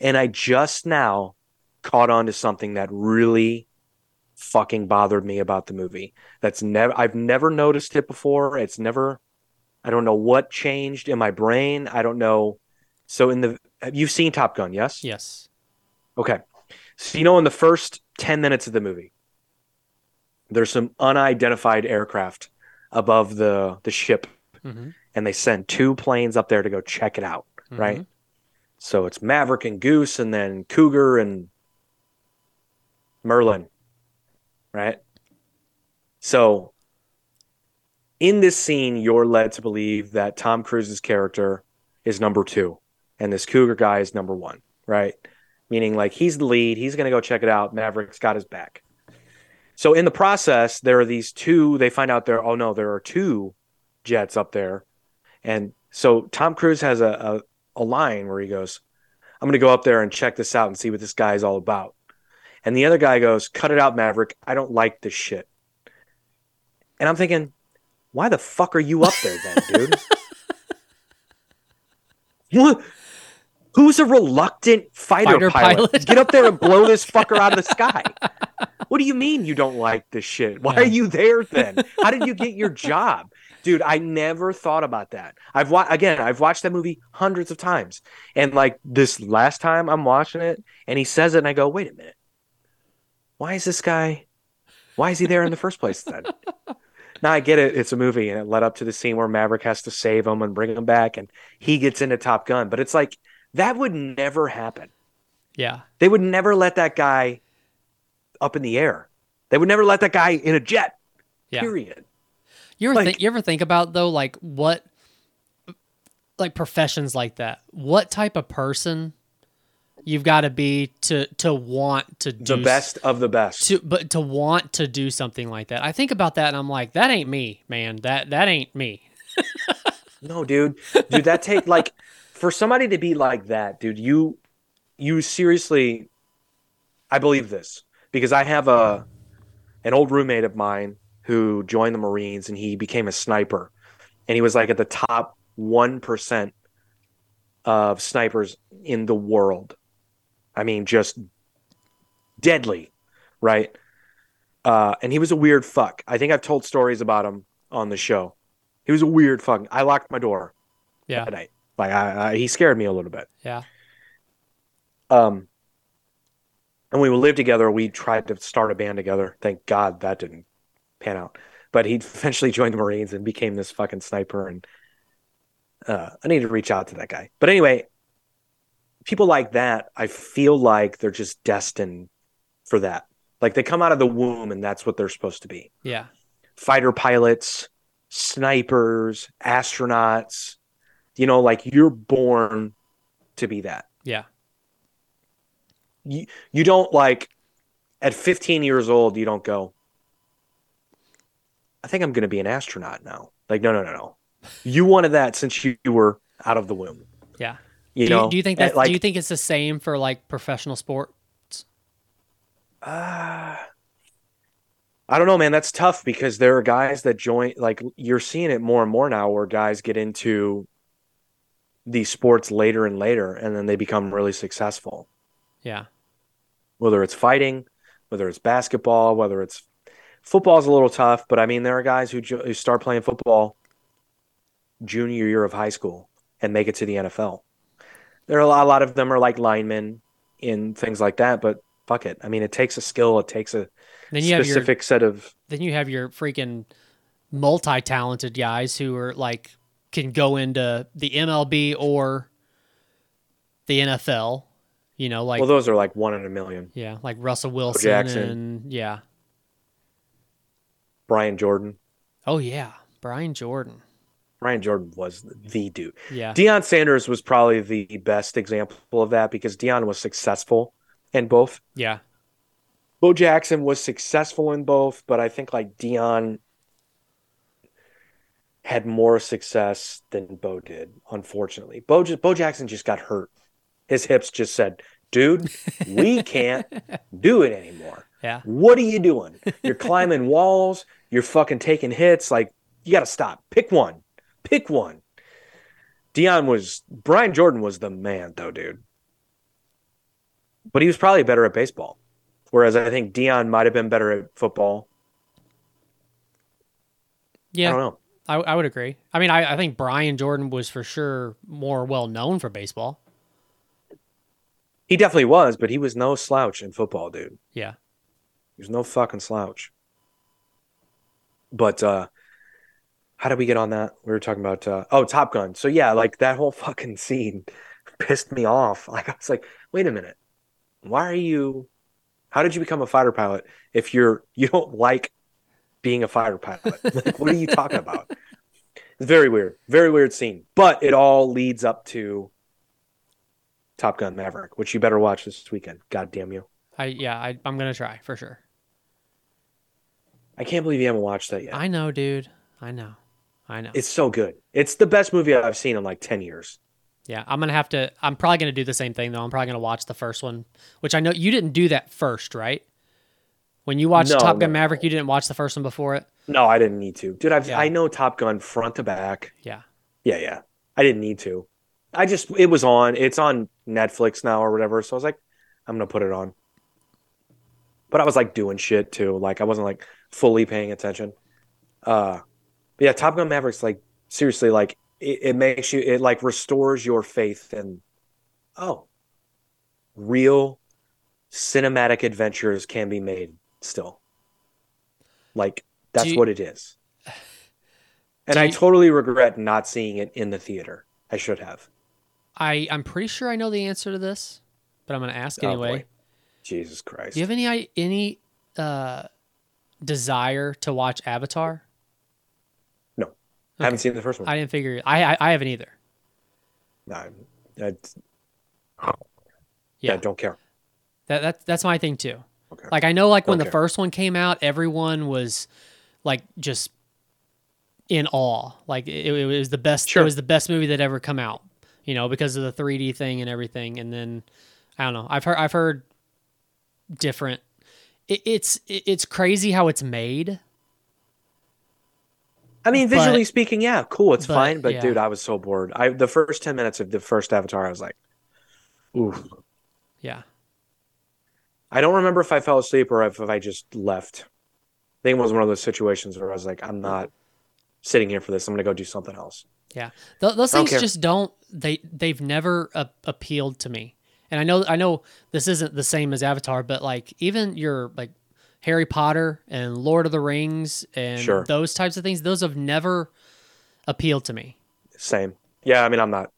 Speaker 3: and I just now caught on to something that really fucking bothered me about the movie. That's never I've never noticed it before. It's never I don't know what changed in my brain. I don't know. So in the have you've seen Top Gun, yes?
Speaker 2: Yes.
Speaker 3: Okay. So you know in the first 10 minutes of the movie there's some unidentified aircraft above the the ship
Speaker 2: Mm-hmm.
Speaker 3: and they send two planes up there to go check it out, right? So it's Maverick and Goose and then Cougar and Merlin, right? So in this scene, you're led to believe that Tom Cruise's character is number two and this Cougar guy is number one, right? Meaning like he's the lead, he's going to go check it out. Maverick's got his back. So in the process, there are these two, they find out there, oh no, there are two jets up there. And so Tom Cruise has a, a, a line where he goes, I'm going to go up there and check this out and see what this guy is all about. And the other guy goes, Cut it out, Maverick. I don't like this shit. And I'm thinking, Why the fuck are you up there then, dude? what? Who's a reluctant fighter,
Speaker 2: Fighter
Speaker 3: pilot?
Speaker 2: pilot.
Speaker 3: Get up there and blow this fucker out of the sky. What do you mean you don't like this shit? Why
Speaker 2: Yeah.
Speaker 3: are you there then? How did you get your job? Dude, I never thought about that. I've wa- again, I've watched that movie hundreds of times. And like this last time I'm watching it and he says it and I go, "Wait a minute. Why is this guy why is he there in the first place then?" now I get it, it's a movie and it led up to the scene where Maverick has to save him and bring him back and he gets into Top Gun, but it's like that would never happen.
Speaker 2: Yeah.
Speaker 3: They would never let that guy up in the air. They would never let that guy in a jet.
Speaker 2: Yeah.
Speaker 3: Period.
Speaker 2: You ever
Speaker 3: Like-
Speaker 2: think you ever think about though like what like professions like that? What type of person you've got to be to to want to do
Speaker 3: The best of the best.
Speaker 2: to but to want to do something like that. I think about that and I'm like that ain't me, man. That that ain't me.
Speaker 3: No, dude. Dude, that take like for somebody to be like that, dude, you you seriously I believe this because I have a an old roommate of mine who joined the Marines and he became a sniper. And he was like at the top 1% of snipers in the world. I mean, just deadly, right? Uh, and he was a weird fuck. I think I've told stories about him on the show. He was a weird fuck. I locked my door
Speaker 2: Yeah.
Speaker 3: at night. Like I, I, he scared me a little bit.
Speaker 2: Yeah.
Speaker 3: Um, and we lived together, we tried to start a band together. Thank God that didn't pan out. But he eventually joined the Marines and became this fucking sniper. And uh, I need to reach out to that guy. But anyway, people like that, I feel like they're just destined for that. Like they come out of the womb and that's what they're supposed to be.
Speaker 2: Yeah.
Speaker 3: Fighter pilots, snipers, astronauts. You know, like you're born to be that
Speaker 2: Yeah.
Speaker 3: you, you don't like at 15 years old you don't go i think i'm going to be an astronaut now like no no no no you wanted that since you were out of the womb
Speaker 2: Yeah.
Speaker 3: You
Speaker 2: do,
Speaker 3: know
Speaker 2: you, do you think that
Speaker 3: like
Speaker 2: do you think it's the same for like professional sports?
Speaker 3: uh, i don't know man that's tough because there are guys that join like you're seeing it more and more now where guys get into these sports later and later and then they become really successful
Speaker 2: Yeah.
Speaker 3: whether it's fighting, whether it's basketball, whether it's football's a little tough, but I mean there are guys who, jo- who start playing football junior year of high school and make it to the NFL. There are a lot, a lot of them are like linemen in things like that, but fuck it. I mean, it takes a skill, it takes a
Speaker 2: Then you have your
Speaker 3: specific set of
Speaker 2: then you have your freaking multi-talented guys who are like can go into the MLB or the NFL. You know, like
Speaker 3: well, those are like one in a million.
Speaker 2: yeah, like Russell Wilson
Speaker 3: Jackson.
Speaker 2: and yeah.
Speaker 3: Brian Jordan.
Speaker 2: Oh yeah, Brian Jordan.
Speaker 3: Brian Jordan was the dude.
Speaker 2: Yeah.
Speaker 3: Deion Sanders was probably the best example of that because Deion was successful in both.
Speaker 2: yeah.
Speaker 3: Bo Jackson was successful in both, but I think like Deion had more success than Bo did, unfortunately. Bo just, Bo Jackson just got hurt. His hips just said, "Dude, we can't do it anymore.
Speaker 2: Yeah.
Speaker 3: What are you doing? You're climbing walls, you're fucking taking hits like you got to stop. Pick one. Pick one." Deion was Brian Jordan was the man though, dude. But he was probably better at baseball. Whereas I think Deion might have been better at football.
Speaker 2: Yeah.
Speaker 3: I don't know.
Speaker 2: I, I would agree. I mean, I, I think Brian Jordan was for sure more well known for baseball.
Speaker 3: He definitely was, but he was no slouch in football, dude.
Speaker 2: Yeah.
Speaker 3: He was no fucking slouch. But uh how did we get on that? We were talking about uh oh Top Gun. So yeah, like that whole fucking scene pissed me off. Like I was like, wait a minute. Why are you how did you become a fighter pilot if you're you don't like being a fighter pilot? Like, what are you talking about? It's very weird. Very weird scene. But it all leads up to Top Gun Maverick, which you better watch this weekend. God damn you.
Speaker 2: I yeah, I, I'm gonna try for sure.
Speaker 3: I can't believe you haven't watched that yet.
Speaker 2: I know, dude. I know. I know.
Speaker 3: It's so good. It's the best movie I've seen in like 10 years.
Speaker 2: Yeah, I'm gonna have to. I'm probably gonna do the same thing though. I'm probably gonna watch the first one, which I know you didn't do that first, right? When you watched
Speaker 3: No,
Speaker 2: Top Gun
Speaker 3: no.
Speaker 2: Maverick, you didn't watch the first one before it.
Speaker 3: No, I didn't need to, dude. I've
Speaker 2: Yeah.
Speaker 3: I know Top Gun front to back.
Speaker 2: Yeah,
Speaker 3: Yeah, yeah. I didn't need to. I just it was on. It's on Netflix now or whatever. So I was like, I'm gonna put it on. But I was like doing shit too. Like I wasn't like fully paying attention. Uh, yeah, Top Gun Mavericks like seriously like it, it makes you it like restores your faith in oh real cinematic adventures can be made still. Like that's
Speaker 2: you-
Speaker 3: what it is. And
Speaker 2: Do
Speaker 3: I totally regret not seeing it in the theater. I should have.
Speaker 2: I I'm pretty sure I know the answer to this, but I'm gonna ask
Speaker 3: Oh,
Speaker 2: anyway.
Speaker 3: boy. Jesus Christ.
Speaker 2: Do you have any any uh desire to watch Avatar?
Speaker 3: No. I haven't seen the first one.
Speaker 2: I didn't figure. I I, I haven't either.
Speaker 3: No, I, I,
Speaker 2: Yeah,
Speaker 3: yeah, don't care.
Speaker 2: that that's that's my thing too.
Speaker 3: Okay.
Speaker 2: Like I know, like when
Speaker 3: Don't
Speaker 2: the
Speaker 3: care.
Speaker 2: first one came out, everyone was like just in awe. Like it, it was the best.
Speaker 3: Sure.
Speaker 2: It was the best movie that ever come out. You know, because of the 3D thing and everything. And then I don't know. I've heard I've heard different. It, it's it, it's crazy how it's made.
Speaker 3: I mean,
Speaker 2: But-
Speaker 3: visually speaking, yeah, cool, it's
Speaker 2: but,
Speaker 3: fine. But
Speaker 2: yeah.
Speaker 3: dude, I was so bored. I the first ten minutes of the first Avatar, I was like, ooh.
Speaker 2: Yeah.
Speaker 3: I don't remember if I fell asleep or if, if I just left. I think it was one of those situations where I was like, I'm not sitting here for this. I'm gonna go do something else.
Speaker 2: Yeah, Th- those things
Speaker 3: care.
Speaker 2: just don't they they've never uh, appealed to me. And I know I know this isn't the same as Avatar, but like even your like Harry Potter and Lord of the Rings and
Speaker 3: Sure.
Speaker 2: those types of things, those have never appealed to me.
Speaker 3: Same. Yeah, I mean, I'm not.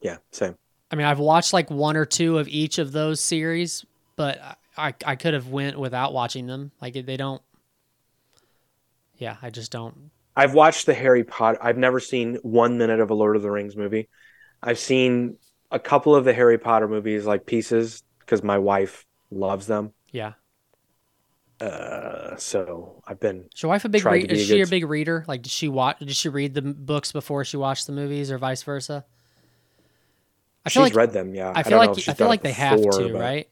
Speaker 3: Yeah, same.
Speaker 2: I mean, I've watched like one or two of each of those series, but I I, I could have went without watching them. Like they don't. Yeah, I just don't.
Speaker 3: I've watched the Harry Potter. I've never seen one minute of a Lord of the Rings movie. I've seen a couple of the Harry Potter movies, like pieces, because my wife loves them.
Speaker 2: Yeah,
Speaker 3: Uh, so I've been.
Speaker 2: is your wife a big? Re- is
Speaker 3: a
Speaker 2: she a big reader? Like, did she watch? Did she read the books before she watched the movies, or vice versa? I
Speaker 3: She's
Speaker 2: feel like
Speaker 3: read them. Yeah,
Speaker 2: I feel
Speaker 3: don't know
Speaker 2: like I feel like they have to,
Speaker 3: but-
Speaker 2: right?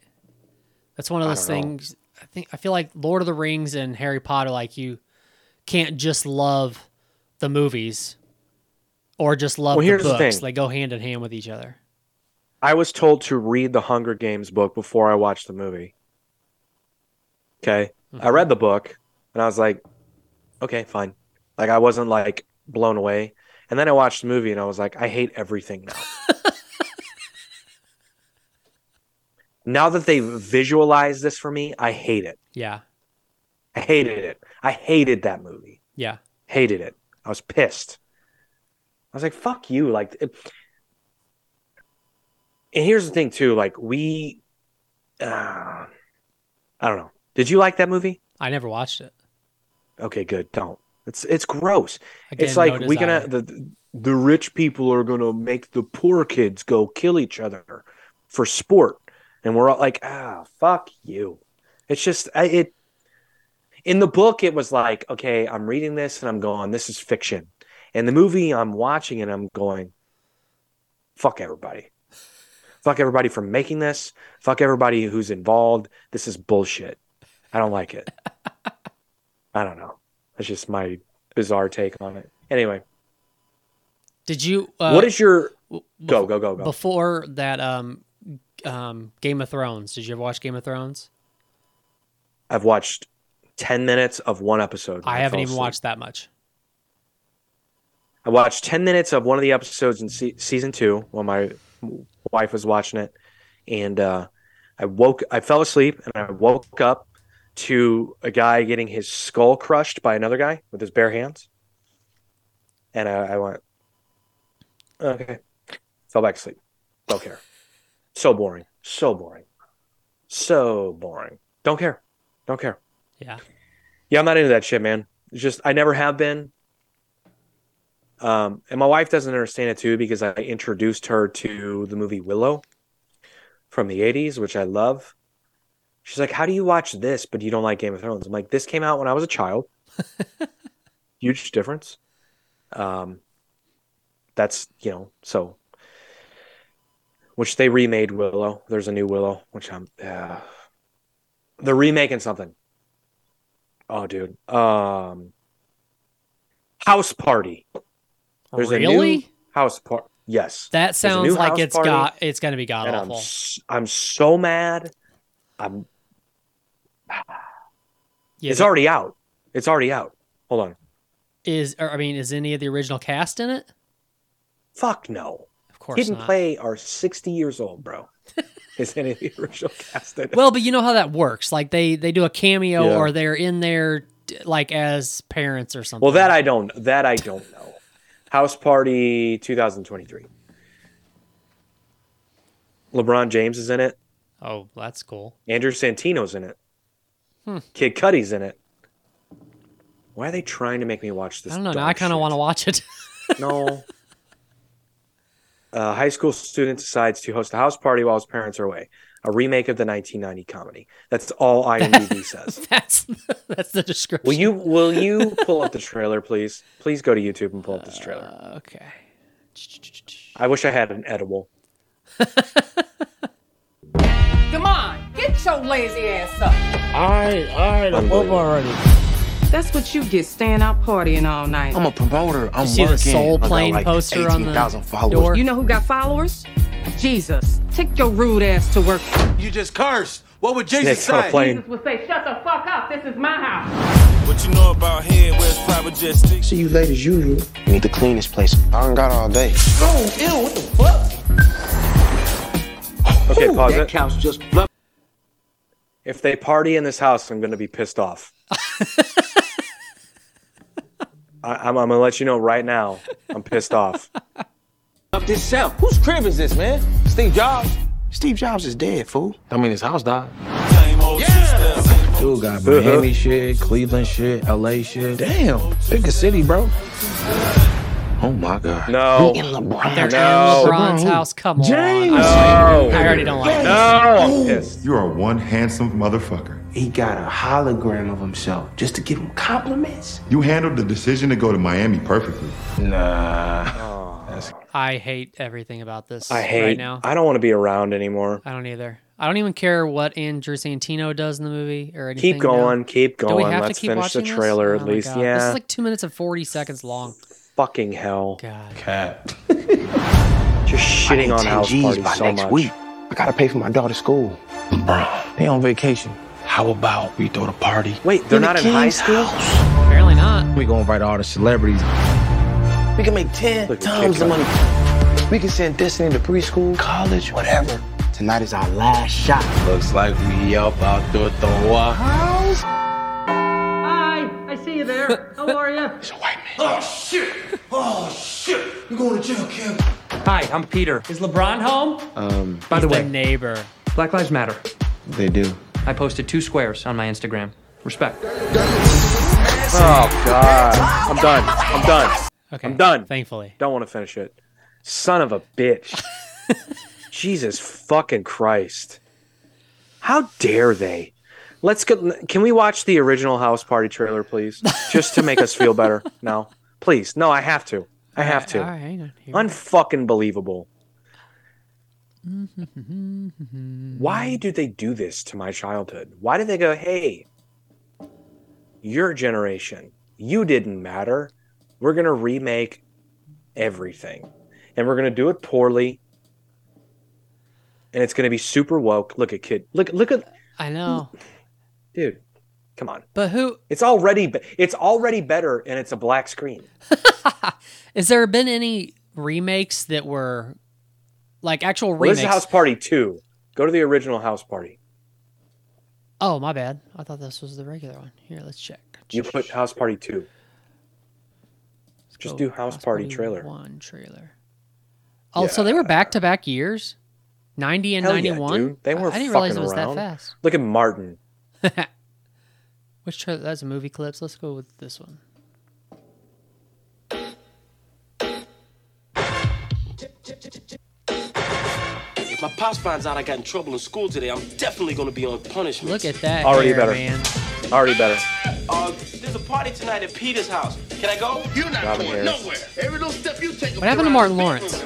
Speaker 2: That's one of those
Speaker 3: don't know.
Speaker 2: things. I think I feel like Lord of the Rings and Harry Potter, like you can't just love the movies or just love
Speaker 3: Well,
Speaker 2: the
Speaker 3: here's the
Speaker 2: books. They go hand in hand with each other.
Speaker 3: I was told to read the Hunger Games book before I watched the movie. Okay. I read the book and I was like, okay, fine. Like I wasn't like blown away. And then I watched the movie and I was like, I hate everything now. now that they've visualized this for me, I hate it.
Speaker 2: Yeah,
Speaker 3: I hated it. I hated that movie.
Speaker 2: yeah,
Speaker 3: Hated it. I was pissed. I was like, fuck you. Like, it... and here's the thing, too. Like, we, uh, I don't know. Did you like that movie?
Speaker 2: I never watched it.
Speaker 3: Okay, good. Don't. It's it's gross.
Speaker 2: Again,
Speaker 3: it's like
Speaker 2: no
Speaker 3: we gonna the the rich people are gonna make the poor kids go kill each other for sport, and we're all like, ah, fuck you. It's just I, it. In the book, it was like, okay, I'm reading this and I'm going, this is fiction. And the movie, I'm watching and I'm going, fuck everybody. Fuck everybody for making this. Fuck everybody who's involved. This is bullshit. I don't like it. I don't know. That's just my bizarre take on it. Anyway,
Speaker 2: Did you? Uh,
Speaker 3: what is your
Speaker 2: w-
Speaker 3: go go go go?
Speaker 2: before that? Um, um, Game of Thrones. Did you ever watch Game of Thrones?
Speaker 3: I've watched ten minutes of one episode. when
Speaker 2: I haven't even
Speaker 3: asleep.
Speaker 2: watched that much.
Speaker 3: I watched ten minutes of one of the episodes in se- season two when my wife was watching it, and uh, I woke. I fell asleep and I woke up to a guy getting his skull crushed by another guy with his bare hands, and I, I went, okay, fell back asleep. Don't care. So boring. So boring. So boring. Don't care. Don't care.
Speaker 2: Yeah,
Speaker 3: Yeah, I'm not into that shit, man. It's just I never have been. Um, and my wife doesn't understand it too because I introduced her to the movie Willow from the 80s, which I love. She's like, How do you watch this, but you don't like Game of Thrones? I'm like, This came out when I was a child. Huge difference. Um, that's, you know, so which they remade Willow. There's a new Willow, which I'm. Yeah, they're remaking something. Oh, dude. Um, House Party. There's a new? House Party. Yes,
Speaker 2: That sounds like it's
Speaker 3: Party,
Speaker 2: got it's gonna be god
Speaker 3: I'm
Speaker 2: awful.
Speaker 3: s- I'm so mad. I'm.
Speaker 2: Yeah,
Speaker 3: it's already out. It's already out. Hold on.
Speaker 2: is or, I mean, is any of the original cast in it?
Speaker 3: Fuck no.
Speaker 2: Of course
Speaker 3: Kid and
Speaker 2: not.
Speaker 3: Play are 60 years old, bro. Is any of the original cast in it?
Speaker 2: Well, but you know how that works. Like they they do a cameo
Speaker 3: Yeah.
Speaker 2: or they're in there like as parents or something.
Speaker 3: Well, that I don't. That I don't know. House Party 2023. LeBron James is in it.
Speaker 2: Oh, that's cool.
Speaker 3: Andrew Santino's in it.
Speaker 2: Hmm.
Speaker 3: Kid Cudi's in it. Why are they trying to make me watch this?
Speaker 2: I don't know. Now I kind of want to watch it.
Speaker 3: No. A high school student decides to host a house party while his parents are away. A remake of the 1990 comedy. That's all IMDb says.
Speaker 2: that's that's the description.
Speaker 3: Will you will you pull up the trailer, please? Please go to YouTube and pull up this trailer.
Speaker 2: Uh, okay.
Speaker 3: I wish I had an edible.
Speaker 4: Come on, get your lazy ass up.
Speaker 5: Alright, alright, I'm up already.
Speaker 4: That's what you get staying out partying all night.
Speaker 5: I'm a promoter. I'm
Speaker 2: see the
Speaker 5: working.
Speaker 2: Soul
Speaker 5: I got
Speaker 2: Plane
Speaker 5: like
Speaker 2: poster on the
Speaker 5: 18,000 followers.
Speaker 2: door?
Speaker 4: You know who got followers? Jesus. Take your rude ass to work.
Speaker 6: You just cursed. What would Jesus
Speaker 3: Nick's on a
Speaker 6: say?
Speaker 3: plane.
Speaker 4: would say, shut the fuck up. This is my house.
Speaker 6: What you know about head? Where's private jet stick?
Speaker 5: See you late as usual. We need to clean this place. I don't got all day. Oh, ew, what the fuck?
Speaker 3: Okay, pause
Speaker 5: that
Speaker 3: it.
Speaker 5: couch just fluff.
Speaker 3: If they party in this house, I'm going to be pissed off. I, I'm, I'm going to let you know right now. I'm pissed off.
Speaker 5: Up this shelf. Whose crib is this, man? Steve Jobs. Steve Jobs is dead, fool. I mean, his house died.
Speaker 6: Same old yeah.
Speaker 5: Dude got Miami uh-huh. shit, Cleveland shit, LA shit. Damn, pick a city, bro. Oh my god.
Speaker 3: No.
Speaker 5: In LeBron.
Speaker 2: They're
Speaker 3: No.
Speaker 2: in LeBron's
Speaker 5: LeBron.
Speaker 2: house. Come on.
Speaker 5: James.
Speaker 2: I, I already don't like it.
Speaker 3: No, I'm.
Speaker 7: You are one handsome motherfucker.
Speaker 5: He got a hologram of himself just to give him compliments.
Speaker 7: You handled the decision to go to Miami perfectly.
Speaker 5: Nah. That's
Speaker 2: I hate everything about this
Speaker 3: I hate.
Speaker 2: right now.
Speaker 3: I don't want to be around anymore.
Speaker 2: I don't either. I don't even care what Andrew Santino does in the movie or anything.
Speaker 3: Keep going. Keep going.
Speaker 2: Do we have
Speaker 3: Let's
Speaker 2: to keep
Speaker 3: finish
Speaker 2: watching
Speaker 3: the trailer
Speaker 2: Oh
Speaker 3: at
Speaker 2: my
Speaker 3: least. Yeah.
Speaker 2: This is like two minutes and forty seconds long.
Speaker 3: Fucking hell.
Speaker 2: God.
Speaker 5: cat.
Speaker 3: Just shitting on house
Speaker 5: G's
Speaker 3: parties
Speaker 5: by
Speaker 3: so
Speaker 5: next
Speaker 3: much.
Speaker 5: week. I gotta pay for my daughter's school. LeBron, they on vacation. How about we throw the party?
Speaker 3: Wait, they're
Speaker 5: the
Speaker 3: not in high school?
Speaker 5: house?
Speaker 2: Apparently not.
Speaker 5: We gonna invite all the celebrities. We can make 10
Speaker 3: Look
Speaker 5: times
Speaker 3: Kid
Speaker 5: the money. We can send Destiny to preschool, college, whatever. Tonight is our last shot. Looks like we up out the door house.
Speaker 4: There. How are you?
Speaker 5: It's a white man.
Speaker 6: Oh shit! Oh shit! You're going to jail, Kim?
Speaker 8: Hi, I'm Peter. Is LeBron home?
Speaker 5: Um,
Speaker 8: By the
Speaker 2: The
Speaker 8: way,
Speaker 2: neighbor.
Speaker 8: Black Lives Matter.
Speaker 5: they do.
Speaker 8: I posted two squares on my Instagram. Respect.
Speaker 3: Oh God. I'm done. I'm done.
Speaker 2: Okay.
Speaker 3: I'm done.
Speaker 2: Thankfully.
Speaker 3: Don't want to finish it. Son of a bitch. Jesus fucking Christ. How dare they? Let's get. Can we watch the original House Party trailer, please? Just to make us feel better. No, please. No, I have to. I have to.
Speaker 2: All right, hang on. Here.
Speaker 3: Unfucking believable. Mm-hmm. Why do they do this to my childhood? Why do they go, hey, your generation, you didn't matter. We're going to remake everything. And we're going to do it poorly. And it's going to be super woke. Look at kid. Look look at
Speaker 2: I know.
Speaker 3: Dude. Come on.
Speaker 2: But who
Speaker 3: It's already it's already better and it's a black screen.
Speaker 2: has there been any remakes that were like actual
Speaker 3: Well, this
Speaker 2: remakes?
Speaker 3: is House Party 2. Go to the original House Party.
Speaker 2: oh, my bad. I thought this was the regular one. Here, let's check.
Speaker 3: You put House Party 2. Just do House Party trailer.
Speaker 2: One trailer. Oh, so they were back to back years, ninety and
Speaker 3: yeah,
Speaker 2: ninety one.
Speaker 3: They weren't
Speaker 2: I didn't realize it was
Speaker 3: around.
Speaker 2: that fast.
Speaker 3: Look at Martin.
Speaker 2: Which trailer? That's a movie clips. Let's go with this one.
Speaker 9: If my pops finds out I got in trouble in school today, I'm definitely gonna be on punishment.
Speaker 2: Look at that.
Speaker 3: Already
Speaker 2: hair,
Speaker 3: better.
Speaker 2: man.
Speaker 3: Already better.
Speaker 9: Uh, there's a party tonight at Peter's house. Can I go?
Speaker 6: You're not
Speaker 3: Robin
Speaker 6: going
Speaker 3: Harris.
Speaker 6: nowhere. Every little step you take.
Speaker 2: What happened to Martin Lawrence?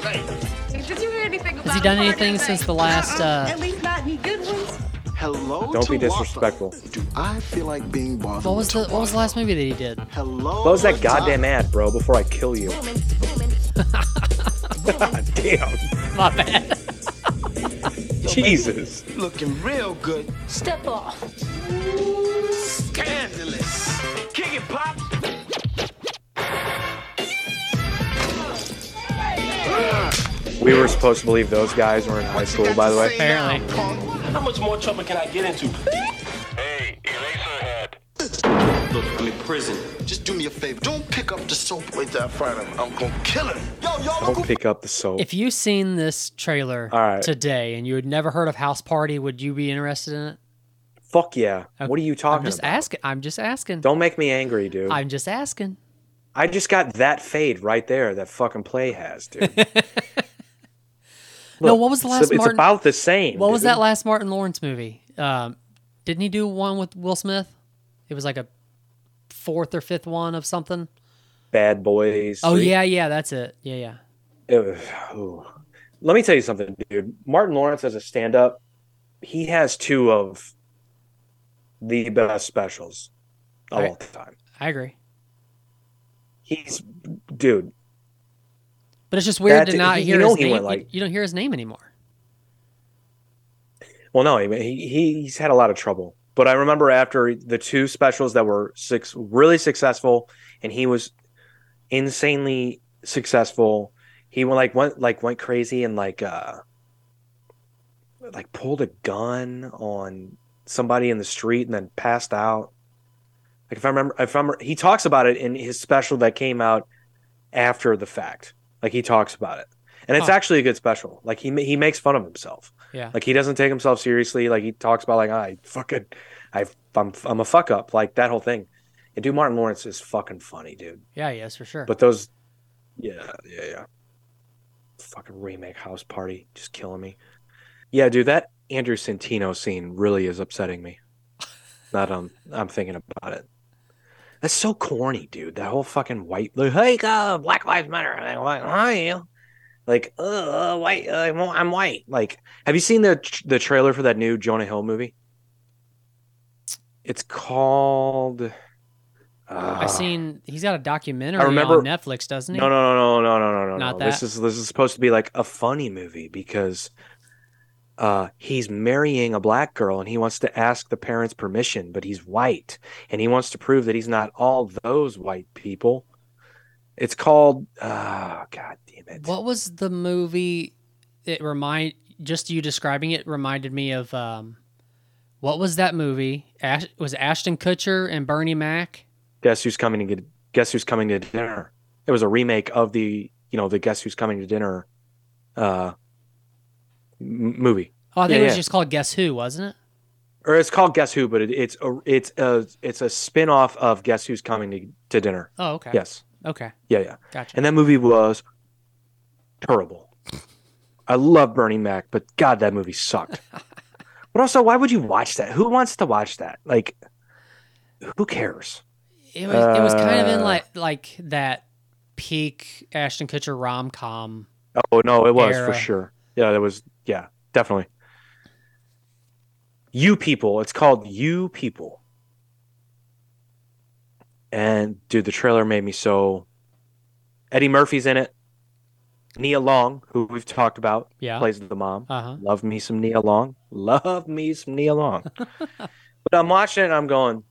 Speaker 10: Did you hear anything about
Speaker 2: Has he done anything since the last? Uh,
Speaker 10: At least not any good ones.
Speaker 5: Hello.
Speaker 3: Don't
Speaker 5: to
Speaker 3: be disrespectful.
Speaker 5: Walter. Do I feel like being bothered?
Speaker 2: what was the
Speaker 5: with
Speaker 2: What was the last movie that he did?
Speaker 5: Hello.
Speaker 3: Close that
Speaker 5: to
Speaker 3: goddamn ad, bro, before I kill you. God damn.
Speaker 2: My bad.
Speaker 3: Jesus.
Speaker 5: Looking real good.
Speaker 10: Step off.
Speaker 5: Scandalous. Kick it, pop.
Speaker 3: We were supposed to believe those guys were in high school, by the way.
Speaker 2: Apparently.
Speaker 9: How much more trouble can I get into? Hey, eraser head. Look, I'm in prison.
Speaker 5: Just do me a favor. Don't pick up the soap. Wait till I find him. I'm gonna kill him. Yo, yo,
Speaker 3: Don't pick up the soap.
Speaker 2: If you seen this trailer
Speaker 3: All right.
Speaker 2: today and you had never heard of House Party, would you be interested in it?
Speaker 3: Fuck yeah. What are you talking about?
Speaker 2: I'm just
Speaker 3: about?
Speaker 2: asking. I'm just asking.
Speaker 3: Don't make me angry, dude.
Speaker 2: I'm just asking.
Speaker 3: I just got that fade right there that fucking play has, dude.
Speaker 2: no, what was the last
Speaker 3: It's
Speaker 2: Martin?
Speaker 3: about the same.
Speaker 2: what was that last Martin Lawrence movie? Um, didn't he do one with Will Smith? It was like a fourth or fifth one of something.
Speaker 3: Bad Boys.
Speaker 2: Oh yeah, yeah, that's it. Yeah, yeah.
Speaker 3: It was- ooh. Let me tell you something, dude. Martin Lawrence as a stand-up, he has two of the best specials of
Speaker 2: Right.
Speaker 3: all time.
Speaker 2: I agree.
Speaker 3: He's, dude.
Speaker 2: But it's just weird to not
Speaker 3: you
Speaker 2: hear
Speaker 3: know
Speaker 2: his
Speaker 3: he
Speaker 2: name. You-
Speaker 3: like-
Speaker 2: you don't hear his name anymore.
Speaker 3: Well, no, he, he he's had a lot of trouble. But I remember after the two specials that were six really successful, and he was insanely successful. He went like went like went crazy and like uh like pulled a gun on somebody in the street and then passed out. Like if I remember, if I remember, he talks about it in his special that came out after the fact. Like he talks about it, and it's
Speaker 2: Huh.
Speaker 3: actually a good special. Like he he makes fun of himself.
Speaker 2: Yeah.
Speaker 3: Like he doesn't take himself seriously. Like he talks about like I fucking I I'm I'm a fuck up. Like that whole thing. And dude, Martin Lawrence is fucking funny, dude.
Speaker 2: Yeah, yes, for sure.
Speaker 3: But those, yeah, yeah, yeah. Fucking remake House Party, just killing me. Yeah, dude, that Andrew Santino scene really is upsetting me. Not um, I'm thinking about it. That's so corny, dude. That whole fucking white, like, hey, uh, Black Lives Matter. Like, what are you? Like, uh, white. Uh, I'm- white. Like, have you seen the the trailer for that new Jonah Hill movie? It's called.
Speaker 2: I've
Speaker 3: uh,
Speaker 2: seen he's got a documentary
Speaker 3: I remember-
Speaker 2: on Netflix, doesn't he?
Speaker 3: No, no, no, no, no, no, no,
Speaker 2: Not
Speaker 3: no. This
Speaker 2: that?
Speaker 3: is this is supposed to be like a funny movie because uh he's marrying a black girl and he wants to ask the parents' permission, but he's white and he wants to prove that he's not all those white people. It's called uh god damn it.
Speaker 2: What was the movie? It remind just you describing it reminded me of um, what was that movie? Ash, was Ashton Kutcher and Bernie Mac?
Speaker 3: Guess who's coming to get Guess who's coming to dinner? It was a remake of the, you know, the Guess who's coming to dinner uh m- movie.
Speaker 2: Oh, I think
Speaker 3: Yeah,
Speaker 2: it was
Speaker 3: yeah.
Speaker 2: just called Guess Who, wasn't it?
Speaker 3: or it's called Guess Who, but it, it's a it's a it's a spin off of Guess Who's Coming to, to Dinner.
Speaker 2: Oh, okay.
Speaker 3: Yes.
Speaker 2: Okay.
Speaker 3: Yeah, yeah.
Speaker 2: Gotcha.
Speaker 3: And that movie was terrible. I love Bernie Mac, but God, that movie sucked. but also, why would you watch that? Who wants to watch that? Like, who cares?
Speaker 2: It was it was kind of in
Speaker 3: Uh,
Speaker 2: like like that peak Ashton Kutcher rom com.
Speaker 3: Oh no, it was for sure. Yeah, that was yeah, definitely. You people, it's called You People. And dude, the trailer made me so Eddie Murphy's in it. Nia Long, who we've talked about,
Speaker 2: Yeah.
Speaker 3: plays the mom.
Speaker 2: Uh-huh.
Speaker 3: Love me some Nia Long. Love me some Nia Long. but I'm watching it and I'm going,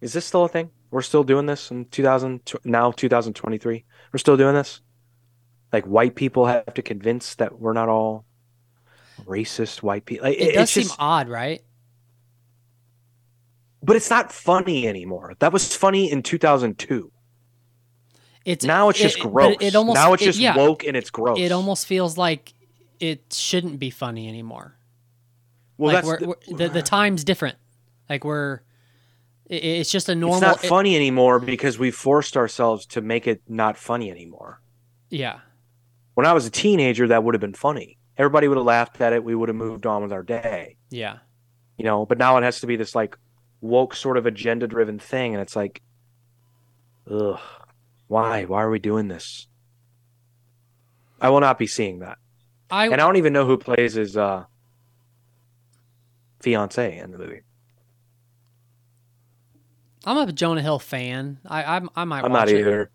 Speaker 3: is this still a thing? We're still doing this in 2000 now 2023. We're still doing this. Like white people have to convince that we're not all racist white people. Like,
Speaker 2: It,
Speaker 3: it-
Speaker 2: does seem
Speaker 3: just,
Speaker 2: odd, right?
Speaker 3: but it's not funny anymore. That was funny in 2002.
Speaker 2: It's
Speaker 3: now it's
Speaker 2: it-
Speaker 3: just
Speaker 2: it-
Speaker 3: gross.
Speaker 2: It, almost
Speaker 3: now it's
Speaker 2: it-
Speaker 3: just
Speaker 2: yeah,
Speaker 3: woke and it's gross.
Speaker 2: It almost feels like it shouldn't be funny anymore.
Speaker 3: well,
Speaker 2: like
Speaker 3: that's
Speaker 2: we're,
Speaker 3: the-
Speaker 2: we're- the, the time's different. Like we're, it, it's just a normal.
Speaker 3: it's not
Speaker 2: it-
Speaker 3: funny anymore because we forced ourselves to make it not funny anymore.
Speaker 2: yeah,
Speaker 3: When I was a teenager, that would have been funny. Everybody would have laughed at it. We would have moved on with our day,
Speaker 2: yeah.
Speaker 3: you know. But now it has to be this like woke sort of agenda driven thing, and it's like, ugh, why? Why are we doing this? I will not be seeing that.
Speaker 2: I
Speaker 3: and I don't even know who plays his uh, fiance in the movie.
Speaker 2: I'm a Jonah Hill fan. I I, I might.
Speaker 3: I'm not
Speaker 2: it.
Speaker 3: either.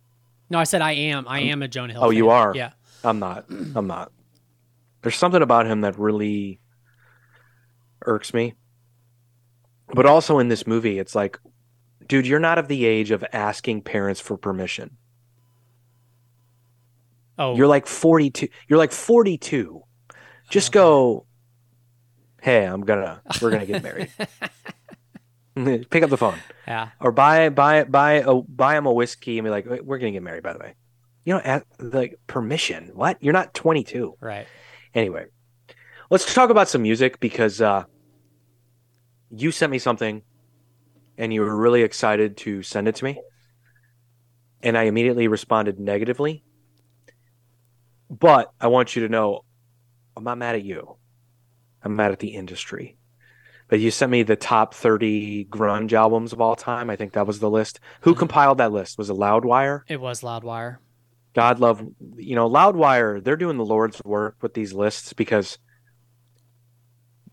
Speaker 2: No, I said I am. I am a Jonah Hill.
Speaker 3: Oh,
Speaker 2: fan.
Speaker 3: you are.
Speaker 2: Yeah.
Speaker 3: I'm not. I'm not. There's something about him that really irks me. But also in this movie, it's like, dude, you're not of the age of asking parents for permission.
Speaker 2: Oh,
Speaker 3: You're like 42. You're like 42. Just oh. go, hey, I'm gonna, we're gonna get married. Pick up the phone
Speaker 2: yeah.
Speaker 3: or buy, buy, buy a, buy him a whiskey and be like, we're gonna get married, by the way. You know, ask, like permission. What? You're not 22.
Speaker 2: Right.
Speaker 3: Anyway, let's talk about some music because uh, you sent me something and you were really excited to send it to me. And I immediately responded negatively. But I want you to know I'm not mad at you. I'm mad at the industry. But you sent me the top 30 grunge albums of all time. I think that was the list. Who compiled that list? Was it Loudwire?
Speaker 2: It was Loudwire.
Speaker 3: God love, you know, Loudwire, they're doing the Lord's work with these lists because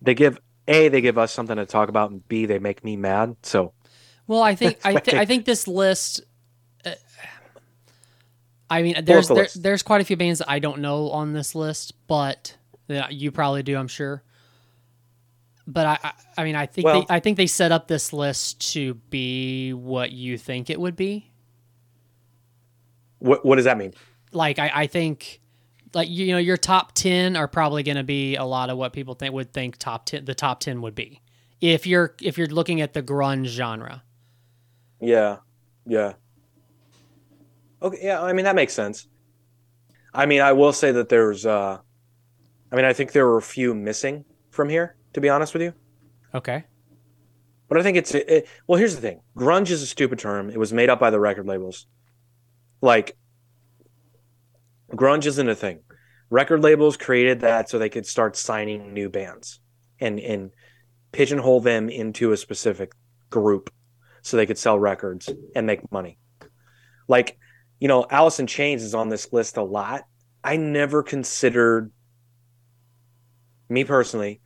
Speaker 3: they give A, they give us something to talk about, and B, they make me mad. So
Speaker 2: Well, I think I, th- I think this list. Uh, I mean, there's there, there's quite a few bands that I don't know on this list, but you probably do, I'm sure. But I, I, I mean, I think
Speaker 3: Well-
Speaker 2: they, I think they set up this list to be what you think it would be.
Speaker 3: What, what does that mean?
Speaker 2: Like, I, I think, like you know, your top ten are probably going to be a lot of what people think would think top ten. The top ten would be if you're if you're looking at the grunge genre.
Speaker 3: Yeah. Yeah. Okay. Yeah. I mean, that makes sense. I mean, I will say that there's, uh, I mean, I think there were a few missing from here, to be honest with you.
Speaker 2: Okay.
Speaker 3: But I think it's it, well. Here's the thing: grunge is a stupid term. It was made up by the record labels. Like, grunge isn't a thing. Record labels created that so they could start signing new bands and and pigeonhole them into a specific group, so they could sell records and make money. Like, you know, Alice in Chains is on this list a lot. I never considered, me personally,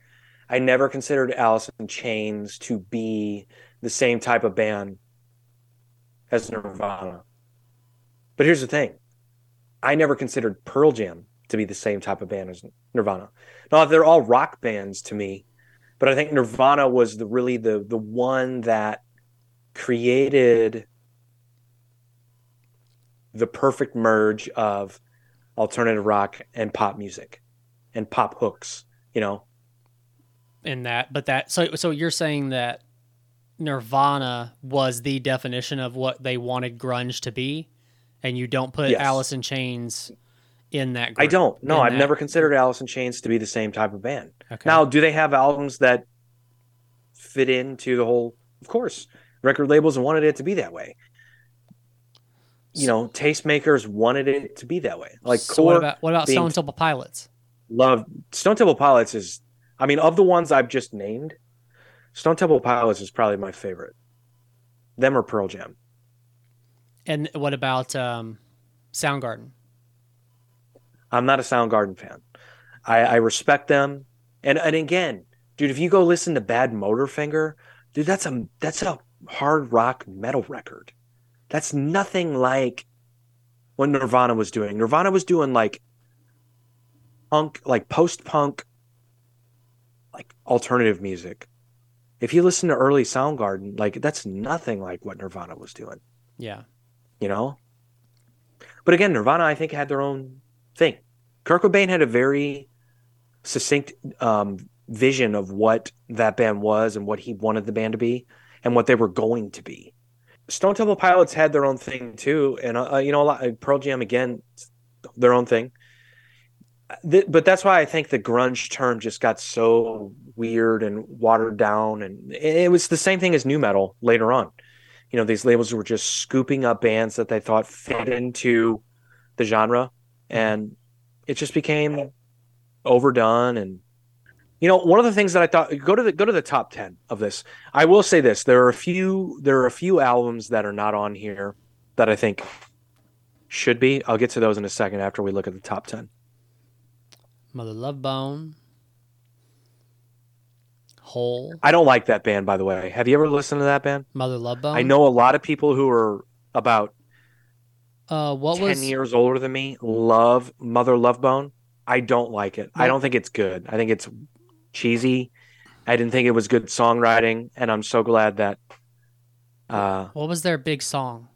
Speaker 3: I never considered Alice in Chains to be the same type of band as Nirvana. But here's the thing I never considered Pearl Jam to be the same type of band as Nirvana. Now, they're all rock bands to me, but I think Nirvana was the really the the one that created the perfect merge of alternative rock and pop music and pop hooks, you know.
Speaker 2: in that but that so so you're saying that nirvana was the definition of what they wanted grunge to be and you don't put
Speaker 3: Yes.
Speaker 2: alice in chains in that group, I
Speaker 3: don't. No, I've
Speaker 2: that-
Speaker 3: never considered Alice in Chains to be the same type of band.
Speaker 2: Okay.
Speaker 3: Now, do they have albums that fit into the whole? Of course, record labels wanted it to be that way. You know, tastemakers wanted it to be that way. Like,
Speaker 2: so what about what about stone temple pilots
Speaker 3: love Stone Temple Pilots is. I mean, of the ones I've just named, Stone Temple Pilots is probably my favorite. Them or Pearl Jam.
Speaker 2: And what about um soundgarden
Speaker 3: I'm not a Soundgarden fan. I, I respect them, and and again, dude, if you go listen to Bad Motorfinger, dude, that's a that's a hard rock metal record. That's nothing like what Nirvana was doing. Nirvana was doing like punk, like post punk, like alternative music. If you listen to early Soundgarden, like that's nothing like what Nirvana was doing
Speaker 2: yeah
Speaker 3: you know. But again, Nirvana, I think, had their own thing. Kurt Cobain had a very succinct um, vision of what that band was and what he wanted the band to be and what they were going to be. Stone Temple Pilots had their own thing too, and uh, you know, a lot, Pearl Jam again, their own thing. Th- but that's why I think the grunge term just got so weird and watered down, and it was the same thing as nu metal later on you know these labels were just scooping up bands that they thought fit into the genre. Mm-hmm. And it just became overdone. And you know one of the things that i thought go to the go to the top 10 of this. I will say this there are a few there are a few albums that are not on here that i think should be. I'll get to those in a second after we look at the top 10
Speaker 2: Mother Love Bone. Hole.
Speaker 3: I don't like that band, by the way. Have you ever listened to that band?
Speaker 2: Mother Love Bone.
Speaker 3: I know a lot of people who are about
Speaker 2: Uh, what
Speaker 3: 10
Speaker 2: was
Speaker 3: years older than me love Mother Love Bone. I don't like it. I don't think it's good. I think it's cheesy. I didn't think it was good songwriting, and I'm so glad that uh
Speaker 2: what was their big song?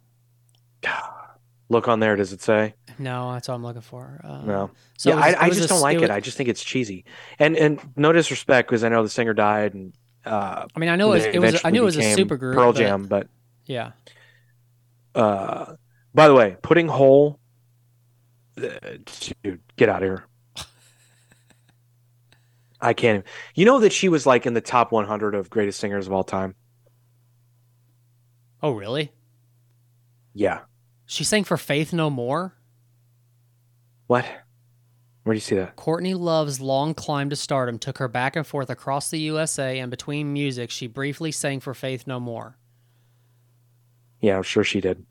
Speaker 3: look on there, does it say?
Speaker 2: No, that's all I'm looking for. Uh,
Speaker 3: No.
Speaker 2: So
Speaker 3: yeah,
Speaker 2: was-
Speaker 3: I, I just
Speaker 2: a-
Speaker 3: don't like it.
Speaker 2: was-
Speaker 3: I just think it's cheesy. And and no disrespect because I know the singer died and uh
Speaker 2: I mean, I know it was, it was I knew it was a super group.
Speaker 3: Pearl
Speaker 2: but-
Speaker 3: Jam, but
Speaker 2: Yeah.
Speaker 3: uh by the way, putting Hole uh, dude, get out of here. I can't. even- You know that she was like in the top 100 of greatest singers of all time.
Speaker 2: Oh, really?
Speaker 3: Yeah.
Speaker 2: She sang for Faith No More.
Speaker 3: What? Where do you see that?
Speaker 2: Courtney Love's long climb to stardom took her back and forth across the USA, and between music, she briefly sang for Faith No More.
Speaker 3: Yeah, I'm sure she did.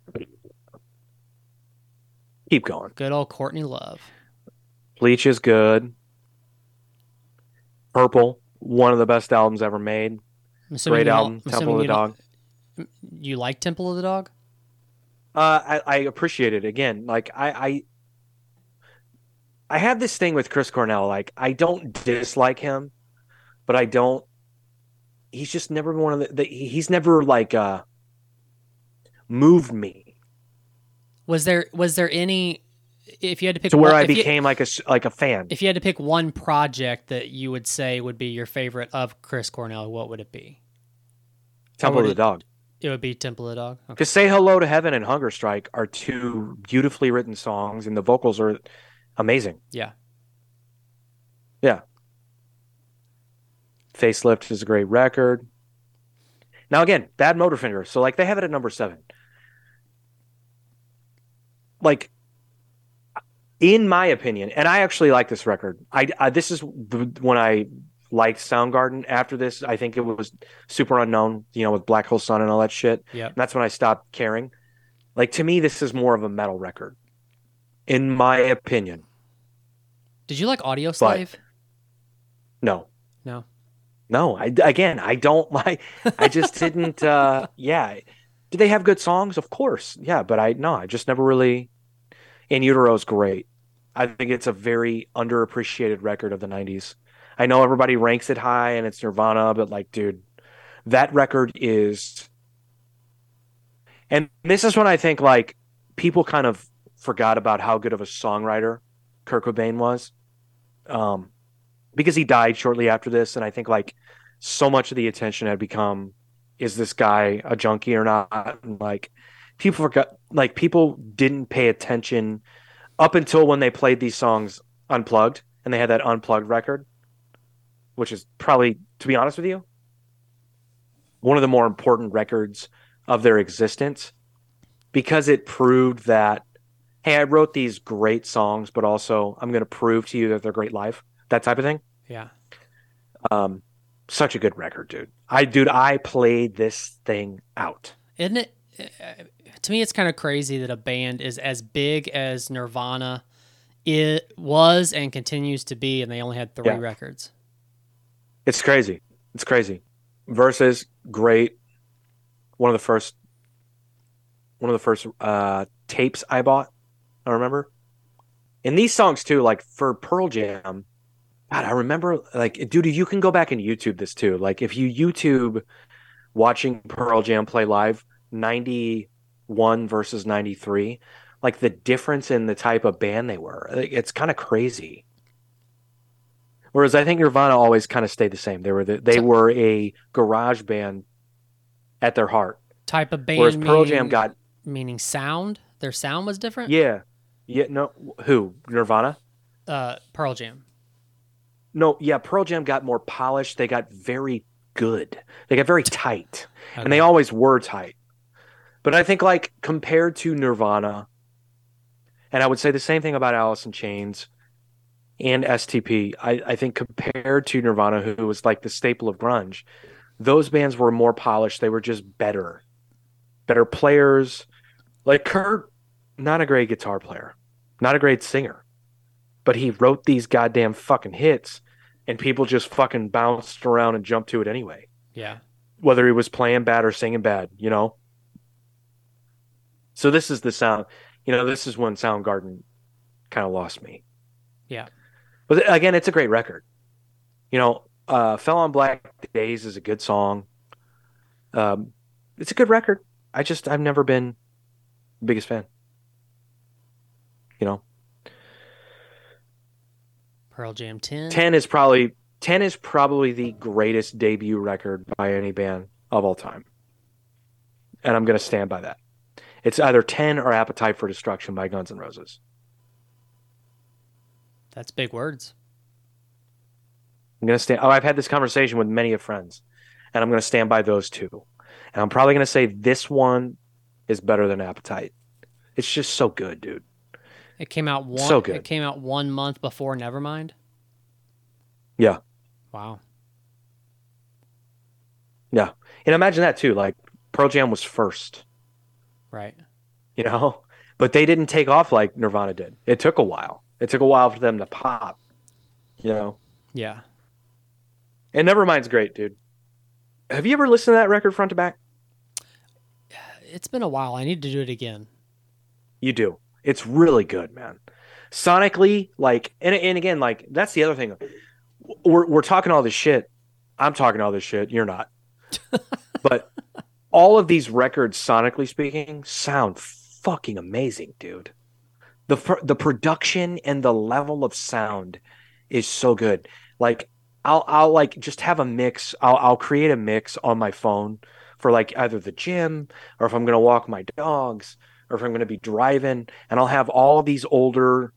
Speaker 3: Keep going.
Speaker 2: Good old Courtney Love.
Speaker 3: Bleach is good. Purple, one of the best albums ever made. Great album. Temple of the Dog.
Speaker 2: You like Temple of the Dog?
Speaker 3: Uh, I, I appreciate it. Again, like I, I, I have this thing with Chris Cornell. Like I don't dislike him, but I don't. He's just never been one of the. the he's never like uh moved me
Speaker 2: Was there was there any? If you had to pick
Speaker 3: to where
Speaker 2: one,
Speaker 3: I
Speaker 2: if you-
Speaker 3: became like a like a fan.
Speaker 2: if you had to pick one project that you would say would be your favorite of Chris Cornell, what would it be?
Speaker 3: Temple of the
Speaker 2: it-
Speaker 3: Dog.
Speaker 2: It would be Temple of the Dog. Okay.
Speaker 3: Because "Say Hello to Heaven" and "Hunger Strike" are two beautifully written songs, and the vocals are amazing.
Speaker 2: Yeah.
Speaker 3: Yeah. Facelift is a great record. Now again, Bad Motorfinger. So like they have it at number seven. Like, in my opinion, and I actually like this record. I, I this is the, when I liked Soundgarden. After this, I think it was Superunknown. You know, with Black Hole Sun and all that shit.
Speaker 2: Yep.
Speaker 3: And that's when I stopped caring. Like to me, this is more of a metal record, in my opinion.
Speaker 2: Did you like Audioslave?
Speaker 3: No.
Speaker 2: No.
Speaker 3: No, I again, I don't like. I just didn't. uh Yeah, Do they have good songs? Of course, yeah. But I no, I just never really. In Utero is great. I think it's a very underappreciated record of the '90s. I know everybody ranks it high, and it's Nirvana, but like, dude, that record is. And this is when I think like people kind of forgot about how good of a songwriter Kurt Cobain was. Um, because he died shortly after this, and I think like so much of the attention had become, is this guy a junkie or not? And like people forgot, like people didn't pay attention up until when they played these songs unplugged, and they had that unplugged record, which is probably, to be honest with you, one of the more important records of their existence, because it proved that, hey, I wrote these great songs, but also I'm going to prove to you that they're great live that type of thing.
Speaker 2: Yeah.
Speaker 3: Um, such a good record, dude. I, dude, I played this thing out.
Speaker 2: Isn't it? uh, To me, it's kind of crazy that a band is as big as Nirvana it was and continues to be, and they only had three
Speaker 3: Yeah.
Speaker 2: records.
Speaker 3: It's crazy. It's crazy. Versus great. One of the first, one of the first uh, tapes I bought. I remember. And these songs too, like for Pearl Jam. God, I remember like, dude, you can go back and YouTube this too. Like, if you YouTube watching Pearl Jam play live, ninety one versus ninety three, like the difference in the type of band they were, it's kind of crazy. Whereas I think Nirvana always kind of stayed the same. They were the, they were a garage band at their heart.
Speaker 2: Type of band.
Speaker 3: Whereas Pearl Jam got
Speaker 2: meaning sound. Their sound was different.
Speaker 3: yeah, yeah. No, who Nirvana?
Speaker 2: Uh, Pearl Jam.
Speaker 3: No, yeah. Pearl Jam got more polished. They got very good. They got very tight, and they always were tight. But I think like compared to Nirvana, and I would say the same thing about Alice in Chains and STP. I, I think compared to Nirvana, who was like the staple of grunge, those bands were more polished. They were just better, better players. Like Kurt, not a great guitar player, not a great singer. but he wrote these goddamn fucking hits and people just fucking bounced around and jumped to it anyway.
Speaker 2: Yeah.
Speaker 3: Whether he was playing bad or singing bad, you know? So this is the sound, you know, this is when Soundgarden kind of lost me.
Speaker 2: Yeah.
Speaker 3: But again, it's a great record. You know, uh, Fell on Black Days is a good song. Um, it's a good record. I just I've never been the biggest fan. You know,
Speaker 2: Pearl Jam 10.
Speaker 3: ten is probably ten is probably the greatest debut record by any band of all time, and I'm going to stand by that. It's either ten or Appetite for Destruction by Guns N' Roses.
Speaker 2: That's big words.
Speaker 3: I'm going to stand. Oh, I've had this conversation with many of friends, and I'm going to stand by those two. And I'm probably going to say this one is better than Appetite. It's just so good, dude.
Speaker 2: It came out one
Speaker 3: So good.
Speaker 2: it came out 1 month before Nevermind.
Speaker 3: Yeah,
Speaker 2: Wow.
Speaker 3: yeah. And imagine that too. Like Pearl Jam was first,
Speaker 2: Right.
Speaker 3: you know, but they didn't take off like Nirvana did. It took a while. It took a while for them to pop, you know.
Speaker 2: Yeah.
Speaker 3: And Nevermind's great, dude. Have you ever listened to that record front to back?
Speaker 2: It's been a while. I need to do it again.
Speaker 3: You do. It's really good, man. Sonically, like, and and again, like that's the other thing. We're we're talking all this shit. I'm talking all this shit. You're not. but all of these records, sonically speaking, sound fucking amazing, dude. The the production and the level of sound is so good. Like I'll I'll like just have a mix. I'll I'll create a mix on my phone for like either the gym or if I'm gonna walk my dogs or if I'm gonna be driving, and I'll have all these older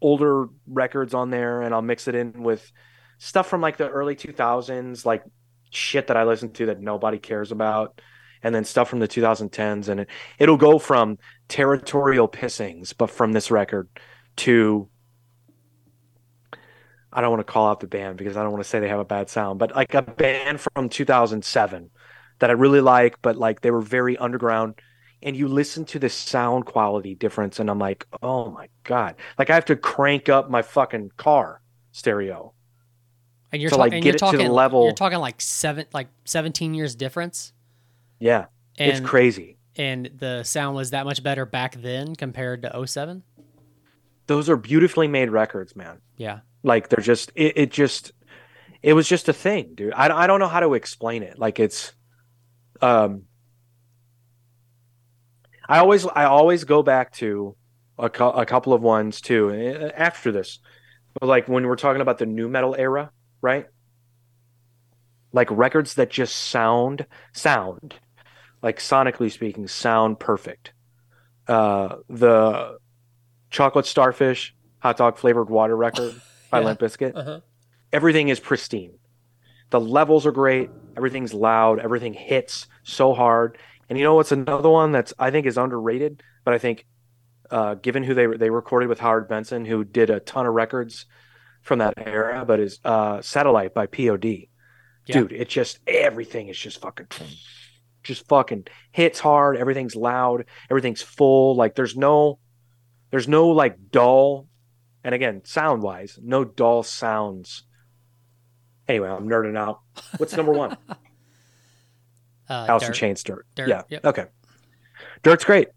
Speaker 3: older records on there, and I'll mix it in with stuff from like the early 2000s, like shit that I listen to that nobody cares about, and then stuff from the 2010s, and it, it'll go from territorial pissings, but from this record to I don't want to call out the band because I don't want to say they have a bad sound, but like a band from 2007 that I really like, but like they were very underground. And you listen to the sound quality difference, and I'm like, oh my god! Like I have to crank up my fucking car stereo.
Speaker 2: And you're,
Speaker 3: To,
Speaker 2: ta-
Speaker 3: like,
Speaker 2: and you're
Speaker 3: it to the
Speaker 2: talking
Speaker 3: level-
Speaker 2: you're talking like 7 like 17 years difference.
Speaker 3: Yeah,
Speaker 2: and, it's
Speaker 3: crazy.
Speaker 2: And the sound was that much better back then compared to 07?
Speaker 3: Those are beautifully made records, man.
Speaker 2: Yeah.
Speaker 3: Like they're just, it, it just, it was just a thing, dude. I, I don't know how to explain it. Like it's, um, I always, I always go back to a, a couple of ones too eh, after this, but like when we're talking about the nu metal era, right? Like records that just sound, sound, like sonically speaking, sound perfect. Uh, the chocolate starfish hot dog flavored water record by
Speaker 2: Yeah.
Speaker 3: Limp Bizkit.
Speaker 2: Uh-huh.
Speaker 3: Everything is pristine. The levels are great. Everything's loud. Everything hits so hard. And you know what's another one that's I think is underrated, but I think uh, given who they they recorded with Howard Benson, who did a ton of records from that era, but is uh, Satellite by POD.
Speaker 2: Yeah.
Speaker 3: Dude, it's just everything is just fucking just fucking hits hard. Everything's loud. Everything's full. Like there's no there's no like dull and again sound wise no dull sounds anyway i'm nerding out what's number one
Speaker 2: Uh,
Speaker 3: Alice in
Speaker 2: Dirt.
Speaker 3: Chains dirt.
Speaker 2: Dirt,
Speaker 3: Yeah.
Speaker 2: yep.
Speaker 3: Okay. Dirt's great,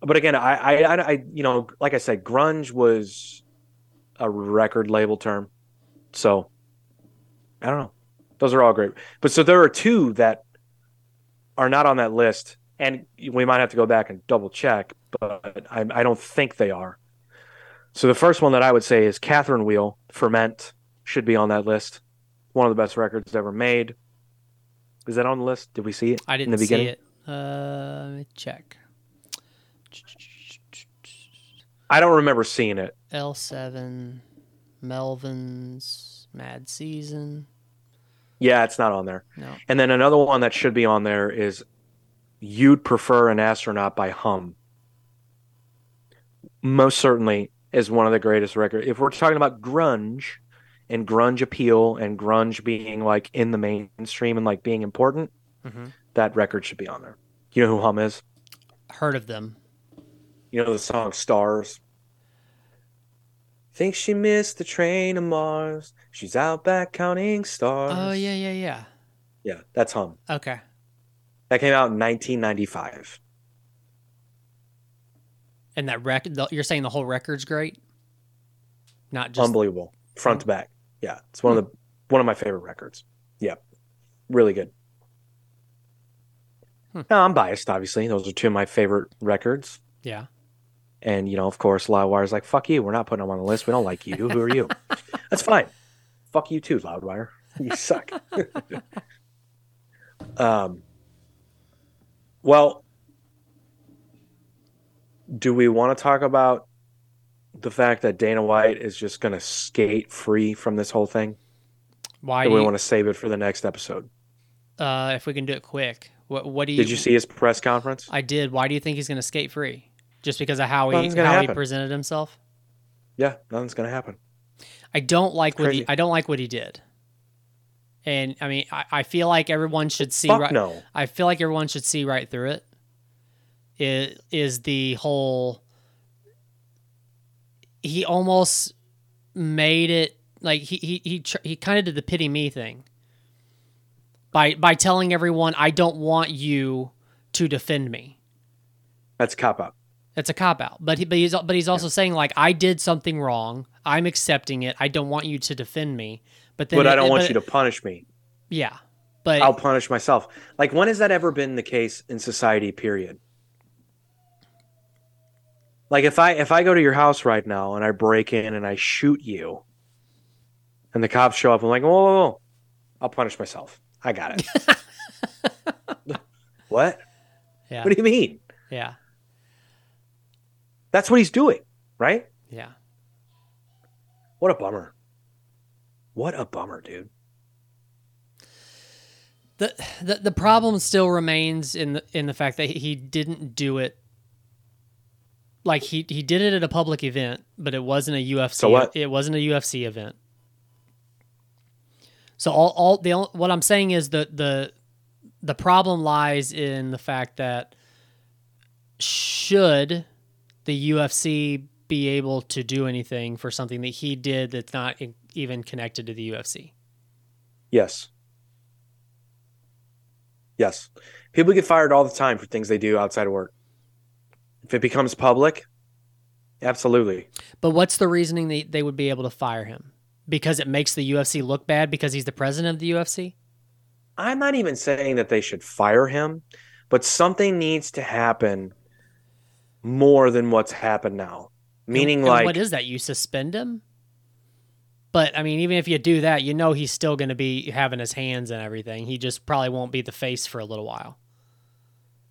Speaker 3: but again, I, I, I, I, you know, like I said, grunge was a record label term, so I don't know. Those are all great, but so there are two that are not on that list, and we might have to go back and double check, but I, I don't think they are. So the first one that I would say is Catherine Wheel Ferment should be on that list. One of the best records ever made. Is that on the list? Did we see it?
Speaker 2: I didn't in
Speaker 3: the beginning?
Speaker 2: see it. Uh, let me check.
Speaker 3: I don't remember seeing it.
Speaker 2: L7, Melvins Mad Season.
Speaker 3: Yeah, it's not on there.
Speaker 2: No.
Speaker 3: And then another one that should be on there is You'd Prefer an Astronaut by Hum. Most certainly is one of the greatest records. If we're talking about grunge and grunge appeal and grunge being like in the mainstream and like being important,
Speaker 2: Mhm.
Speaker 3: that record should be on there. You know who Hum is?
Speaker 2: Heard of them.
Speaker 3: You know the song Stars? Think she missed the train to Mars. She's out back counting stars.
Speaker 2: Oh yeah, yeah, yeah.
Speaker 3: Yeah, that's Hum.
Speaker 2: Okay.
Speaker 3: That came out in 1995.
Speaker 2: And that record, you're saying the whole record's great? Not just
Speaker 3: Unbelievable. Front to back. Yeah, it's one of the one of my favorite records. Yeah. Really good. Now, I'm biased, obviously. Those are two of my favorite records.
Speaker 2: yeah.
Speaker 3: And, you know, of course, Loudwire's like, fuck you. We're not putting them on the list. We don't like you. Who are you? That's fine. Fuck you too, Loudwire. You suck. um, well, do we want to talk about the fact that Dana White is just going to skate free from this whole thing?
Speaker 2: Why do
Speaker 3: we
Speaker 2: you,
Speaker 3: want to save it for the next episode?
Speaker 2: uh, if we can do it quick? What what do you
Speaker 3: Did you see his press conference?
Speaker 2: I did. Why do you think he's going to skate free? Just because of how he how he presented himself?
Speaker 3: Yeah, nothing's going to happen.
Speaker 2: I don't like what he I don't like what he did. And I mean, I, I feel like everyone should see
Speaker 3: Fuck
Speaker 2: right.
Speaker 3: no.
Speaker 2: I feel like everyone should see right through it. It is the whole. He almost made it like he he he he kind of did the pity me thing. By by telling everyone I don't want you to defend me.
Speaker 3: That's cop out.
Speaker 2: That's a cop out. But he, but he's but he's also saying like I did something wrong. I'm accepting it. I don't want you to defend me. But then
Speaker 3: But I don't want
Speaker 2: but
Speaker 3: you
Speaker 2: it-
Speaker 3: to punish me.
Speaker 2: Yeah. But
Speaker 3: I'll punish myself. Like when has that ever been the case in society? Period. Like if I if I go to your house right now and I break in and I shoot you, and the cops show up, I'm like, whoa, whoa, whoa. I'll punish myself. I got it. what?
Speaker 2: yeah.
Speaker 3: What do you mean?
Speaker 2: yeah.
Speaker 3: That's what he's doing, right?
Speaker 2: Yeah.
Speaker 3: What a bummer. What a bummer, dude.
Speaker 2: the the the problem still remains in the in the fact that he didn't do it like he he did it at a public event, but it wasn't a UFC.
Speaker 3: So what?
Speaker 2: It wasn't a UFC event. So all all the what I'm saying is the the the problem lies in the fact that should the UFC be able to do anything for something that he did that's not even connected to the UFC?
Speaker 3: Yes. Yes. People get fired all the time for things they do outside of work. If it becomes public, absolutely.
Speaker 2: But what's the reasoning that they would be able to fire him? Because it makes the UFC look bad because he's the president of the UFC?
Speaker 3: I'm not even saying that they should fire him, but something needs to happen more than what's happened now. Meaning,
Speaker 2: And
Speaker 3: like,
Speaker 2: what is that? You suspend him? But I mean, even if you do that, you know he's still going to be having his hands and everything. He just probably won't be the face for a little while.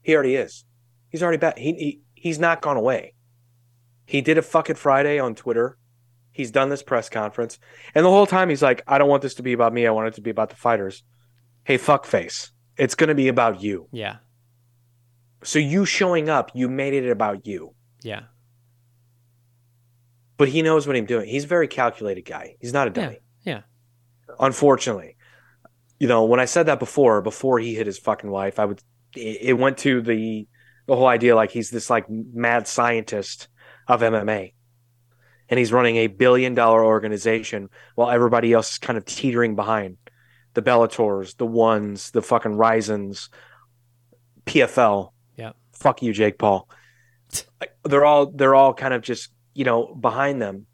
Speaker 3: he already is. He's already back. He, he he's not gone away. He did a fuck it Friday on Twitter. He's done this press conference, and the whole time he's like, "I don't want this to be about me. I want it to be about the fighters." Hey, fuckface, it's going to be about you.
Speaker 2: Yeah,
Speaker 3: So you showing up, you made it about you.
Speaker 2: yeah,
Speaker 3: But he knows what he's doing. He's a very calculated guy. He's not a
Speaker 2: yeah,
Speaker 3: dummy.
Speaker 2: yeah.
Speaker 3: Unfortunately, you know, when I said that before, before he hit his fucking wife, I would. It went to the the whole idea like he's this like mad scientist of MMA, and he's running a billion dollar organization while everybody else is kind of teetering behind. The Bellators, the ones, the fucking Rizins, PFL.
Speaker 2: Yeah.
Speaker 3: Fuck you, Jake Paul. They're all they're all kind of just you know behind them.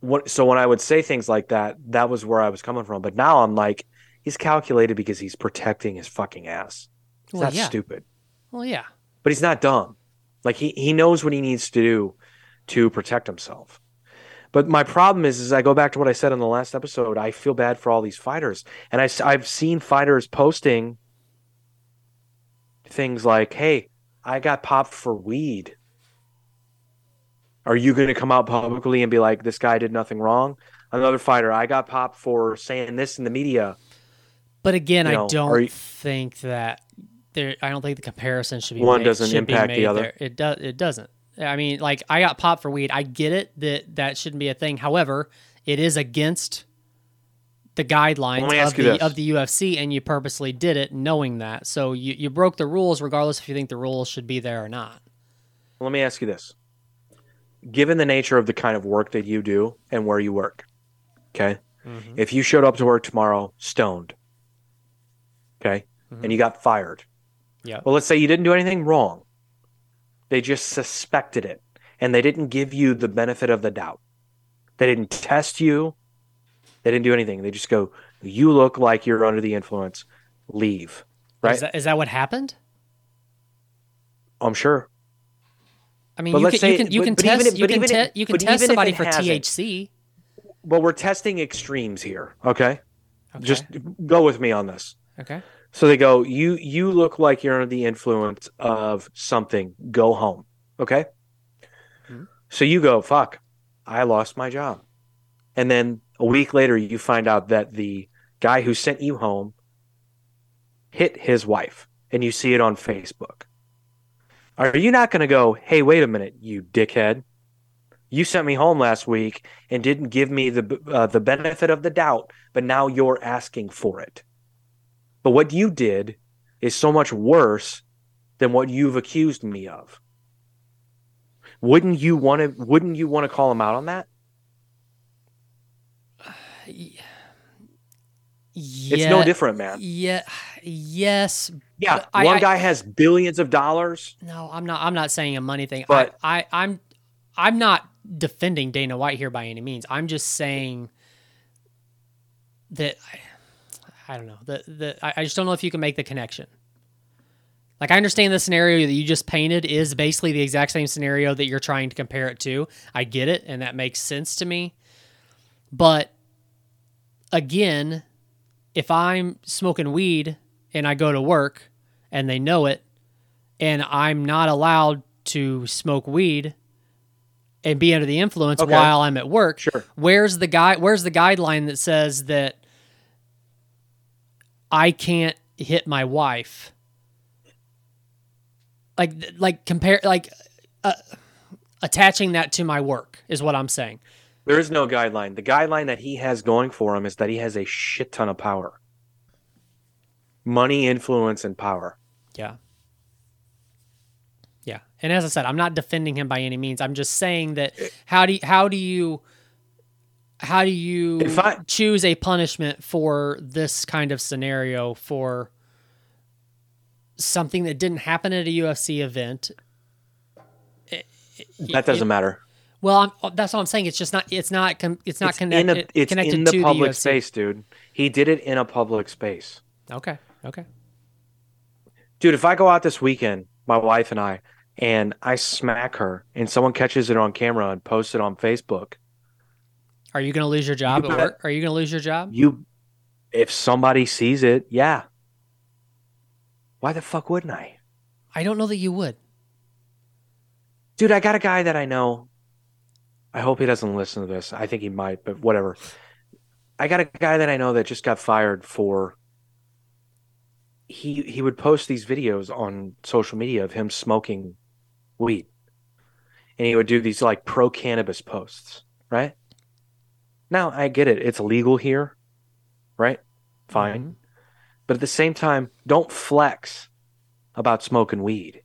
Speaker 3: What, so when I would say things like that, that was where I was coming from. But now I'm like, he's calculated because he's protecting his fucking ass. He's
Speaker 2: Well,
Speaker 3: not
Speaker 2: yeah.
Speaker 3: stupid,
Speaker 2: Well, yeah,
Speaker 3: but he's not dumb. Like he he knows what he needs to do to protect himself. But my problem is, is I go back to what I said in the last episode. I feel bad for all these fighters, and I I've seen fighters posting things like, "Hey, I got popped for weed." Are you going to come out publicly and be like, "This guy did nothing wrong"? Another fighter, I got popped for saying this in the media.
Speaker 2: but again,
Speaker 3: You
Speaker 2: I don't
Speaker 3: you-
Speaker 2: think that there. I don't think the comparison should be
Speaker 3: One
Speaker 2: made-
Speaker 3: doesn't impact the other.
Speaker 2: there. It does. It doesn't. I mean, like I got popped for weed. I get it that that shouldn't be a thing. However, it is against the guidelines of the of the UFC, and you purposely did it knowing that. So you you broke the rules, regardless if you think the rules should be there or not.
Speaker 3: Let me ask you this: given the nature of the kind of work that you do and where you work, okay,
Speaker 2: Mhm.
Speaker 3: if you showed up to work tomorrow stoned, okay, and you got fired,
Speaker 2: Yeah.
Speaker 3: well, let's say you didn't do anything wrong, they just suspected it and they didn't give you the benefit of the doubt. They didn't test you. They didn't do anything. They just go, "You look like you're under the influence. Leave." Right?
Speaker 2: Is that, is that what happened?
Speaker 3: I'm sure.
Speaker 2: I mean,
Speaker 3: But
Speaker 2: you can, you
Speaker 3: say-
Speaker 2: can you
Speaker 3: but-
Speaker 2: can
Speaker 3: but
Speaker 2: test you can you can test somebody for THC.
Speaker 3: Well, we're testing extremes here. Okay?
Speaker 2: Okay.
Speaker 3: Just go with me on this.
Speaker 2: Okay.
Speaker 3: So they go, "You you look like you're under the influence of something. Go home." Okay?
Speaker 2: Mhm.
Speaker 3: So you go, "Fuck. I lost my job." And then a week later you find out that the guy who sent you home hit his wife and you see it on Facebook. Are you not going to go, "Hey, wait a minute, you dickhead. You sent me home last week and didn't give me the uh, the benefit of the doubt, but now you're asking for it." But what you did is so much worse than what you've accused me of. Wouldn't you want to wouldn't you want to call him out on that? It's no different, man.
Speaker 2: Yeah. Yes.
Speaker 3: Yeah,
Speaker 2: I-
Speaker 3: one
Speaker 2: I-
Speaker 3: guy has billions of dollars.
Speaker 2: No, I'm not. I'm not saying a money thing.
Speaker 3: But-
Speaker 2: I, I, I'm, I'm not defending Dana White here by any means. I'm just saying that I, I don't know. The the I just don't know if you can make the connection. Like I understand the scenario that you just painted is basically the exact same scenario that you're trying to compare it to. I get it, and that makes sense to me. But again, if I'm smoking weed and I go to work and they know it, and I'm not allowed to smoke weed and be under the influence
Speaker 3: Okay.
Speaker 2: while I'm at work.
Speaker 3: Sure.
Speaker 2: Where's the guy where's the guideline that says that I can't hit my wife? Like like compare like uh, attaching that to my work is what I'm saying.
Speaker 3: There is no guideline. The guideline that he has going for him is that he has a shit ton of power. Money, influence, and power.
Speaker 2: Yeah. Yeah. And as I said, I'm not defending him by any means. I'm just saying that how do you, how do you how do you
Speaker 3: If I-
Speaker 2: choose a punishment for this kind of scenario for something that didn't happen at a UFC event?
Speaker 3: That doesn't matter.
Speaker 2: Well, I'm, that's what I'm saying. It's just not. It's not. It's not
Speaker 3: It's in
Speaker 2: connected.
Speaker 3: a, it's
Speaker 2: connected
Speaker 3: in the
Speaker 2: to
Speaker 3: public
Speaker 2: UFC.
Speaker 3: space, dude. He did it in a public space.
Speaker 2: Okay. Okay.
Speaker 3: Dude, if I go out this weekend, my wife and I, and I smack her and someone catches it on camera and posts it on Facebook,
Speaker 2: Are you going to lose your job
Speaker 3: You
Speaker 2: at
Speaker 3: bet.
Speaker 2: work? Are you going to lose your job?
Speaker 3: you if somebody sees it, yeah. Why the fuck wouldn't I?
Speaker 2: I don't know that you would.
Speaker 3: Dude, I got a guy that I know. I hope he doesn't listen to this. I think he might, but whatever. I got a guy that I know that just got fired for he he would post these videos on social media of him smoking weed. And he would do these like pro cannabis posts, right? Now, I get it. It's illegal here, right? Fine. But at the same time, don't flex about smoking weed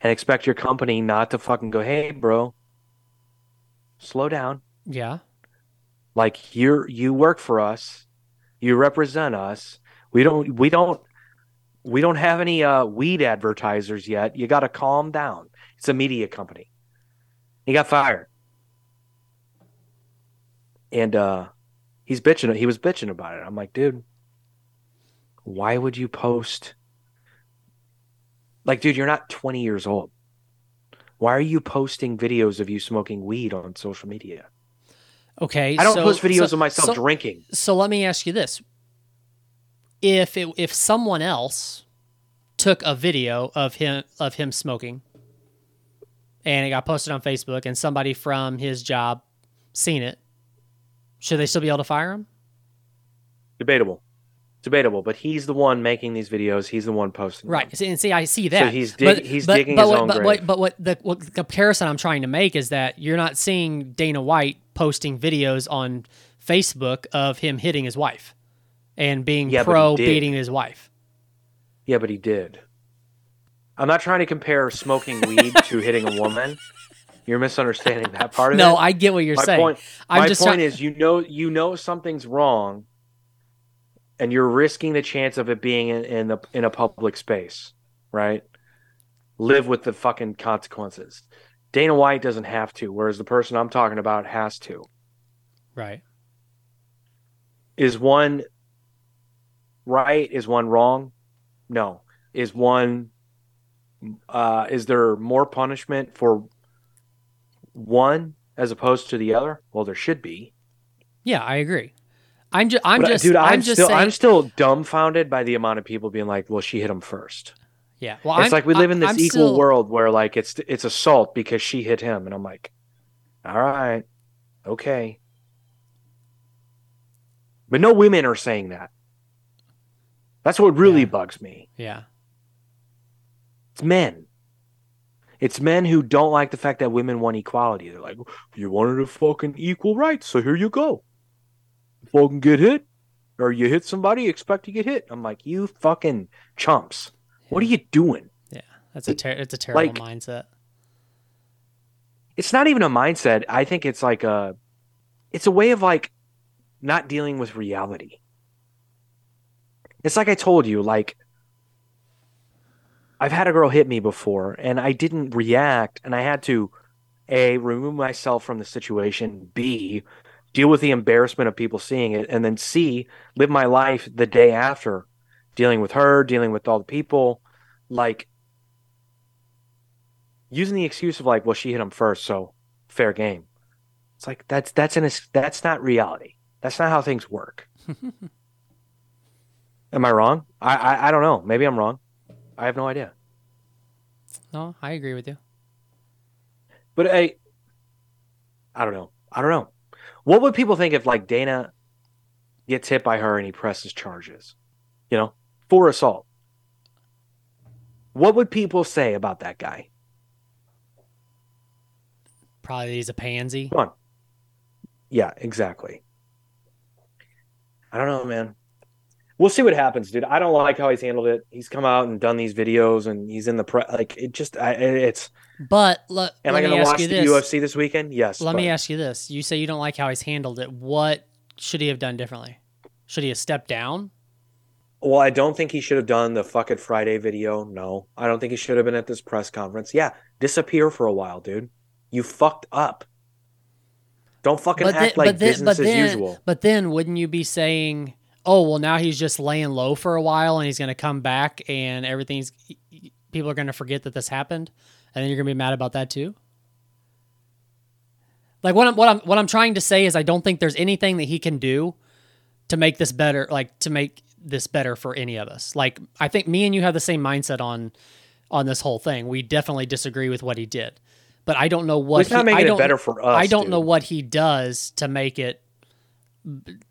Speaker 3: and expect your company not to fucking go, "Hey, bro, slow down."
Speaker 2: Yeah.
Speaker 3: Like you're you work for us, you represent us. We don't we don't we don't have any uh weed advertisers yet. You got to calm down. It's a media company. He got fired. And uh he's bitching he was bitching about it. I'm like, "Dude, why would you post like dude, you're not 20 years old. Why are you posting videos of you smoking weed on social media?
Speaker 2: Okay.
Speaker 3: I don't
Speaker 2: so-
Speaker 3: post videos
Speaker 2: so-
Speaker 3: of myself
Speaker 2: so-
Speaker 3: drinking.
Speaker 2: So let me ask you this: if it, if someone else took a video of him of him smoking, and it got posted on Facebook, and somebody from his job seen it, should they still be able to fire him?
Speaker 3: Debatable. Debatable, but he's the one making these videos. He's the one posting. them.
Speaker 2: Right. See, and see, I see that.
Speaker 3: he's dig- he's digging
Speaker 2: but
Speaker 3: his
Speaker 2: what,
Speaker 3: own
Speaker 2: but,
Speaker 3: grave.
Speaker 2: What, but what the, what the comparison I'm trying to make is that you're not seeing Dana White posting videos on Facebook of him hitting his wife and being
Speaker 3: Yeah,
Speaker 2: pro beating his wife.
Speaker 3: Yeah, but he did. I'm not trying to compare smoking weed to hitting a woman, You're misunderstanding that part of it.
Speaker 2: No, I get what you're
Speaker 3: my
Speaker 2: saying.
Speaker 3: Point,
Speaker 2: I'm
Speaker 3: my
Speaker 2: just
Speaker 3: point is, you know, you know something's wrong, and you're risking the chance of it being in, in the in a public space, right? Live with the fucking consequences. Dana White doesn't have to, whereas the person I'm talking about has to.
Speaker 2: right.
Speaker 3: Is one right? Is one wrong? No. Is one? Uh, is there more punishment for one as opposed to the other? Well, there should be.
Speaker 2: Yeah, I agree. I'm just, I'm
Speaker 3: But,
Speaker 2: just,
Speaker 3: dude, I'm,
Speaker 2: I'm just
Speaker 3: still,
Speaker 2: saying.
Speaker 3: I'm still dumbfounded by the amount of people being like, "Well, she hit him first.
Speaker 2: yeah, well,
Speaker 3: it's
Speaker 2: I'm,
Speaker 3: like we live in this
Speaker 2: I'm
Speaker 3: equal
Speaker 2: still-
Speaker 3: world where like it's it's assault because she hit him, and I'm like, all right, okay. But no women are saying that. That's what really
Speaker 2: Yeah.
Speaker 3: bugs me.
Speaker 2: Yeah,
Speaker 3: It's men. It's men who don't like the fact that women want equality. They're like, you wanted a fucking equal rights, so here you go. Fucking get hit, or you hit somebody, expect to get hit. I'm like, you fucking chumps. What are you doing?
Speaker 2: yeah. That's a ter- it's a terrible
Speaker 3: Like-
Speaker 2: mindset.
Speaker 3: It's not even a mindset. I think it's like a, it's a way of like not dealing with reality. It's like I told you, like I've had a girl hit me before and I didn't react and I had to A, remove myself from the situation, B, deal with the embarrassment of people seeing it, and then C, live my life the day after, dealing with her, dealing with all the people, like using the excuse of like, well, she hit him first, so fair game. It's like that's that's an that's not reality. That's not how things work. Am I wrong? I, I I don't know. Maybe I'm wrong. I have no idea.
Speaker 2: No, I agree with you.
Speaker 3: But I, I don't know. I don't know. What would people think if like Dana gets hit by her and he presses charges, you know, for assault? What would people say about that guy?
Speaker 2: Probably he's a pansy.
Speaker 3: Come on. Yeah, exactly. I don't know, man. We'll see what happens, dude. I don't like how he's handled it. He's come out and done these videos, and he's in the press. Like it just, I, it's.
Speaker 2: But le-
Speaker 3: Am I going to watch the
Speaker 2: this.
Speaker 3: UFC this weekend? Yes.
Speaker 2: Let me ask you this. You say you don't like how he's handled it. What should he have done differently? Should he have stepped down?
Speaker 3: Well, I don't think he should have done the fuck it Friday video. No, I don't think he should have been at this press conference. Yeah, disappear for a while, dude. You fucked up. Don't fucking
Speaker 2: But
Speaker 3: act
Speaker 2: then,
Speaker 3: like
Speaker 2: but then,
Speaker 3: business
Speaker 2: but
Speaker 3: as usual.
Speaker 2: but then wouldn't you be saying, "Oh, well, now he's just laying low for a while, and he's going to come back, and everything's people are going to forget that this happened, and then you're going to be mad about that too." Like what I'm what I'm what I'm trying to say is I don't think there's anything that he can do to make this better, like to make this better for any of us. Like I think me and you have the same mindset on on this whole thing. We definitely disagree with what he did, but I don't know what
Speaker 3: He's not making it better for us,
Speaker 2: I don't know what he does to make it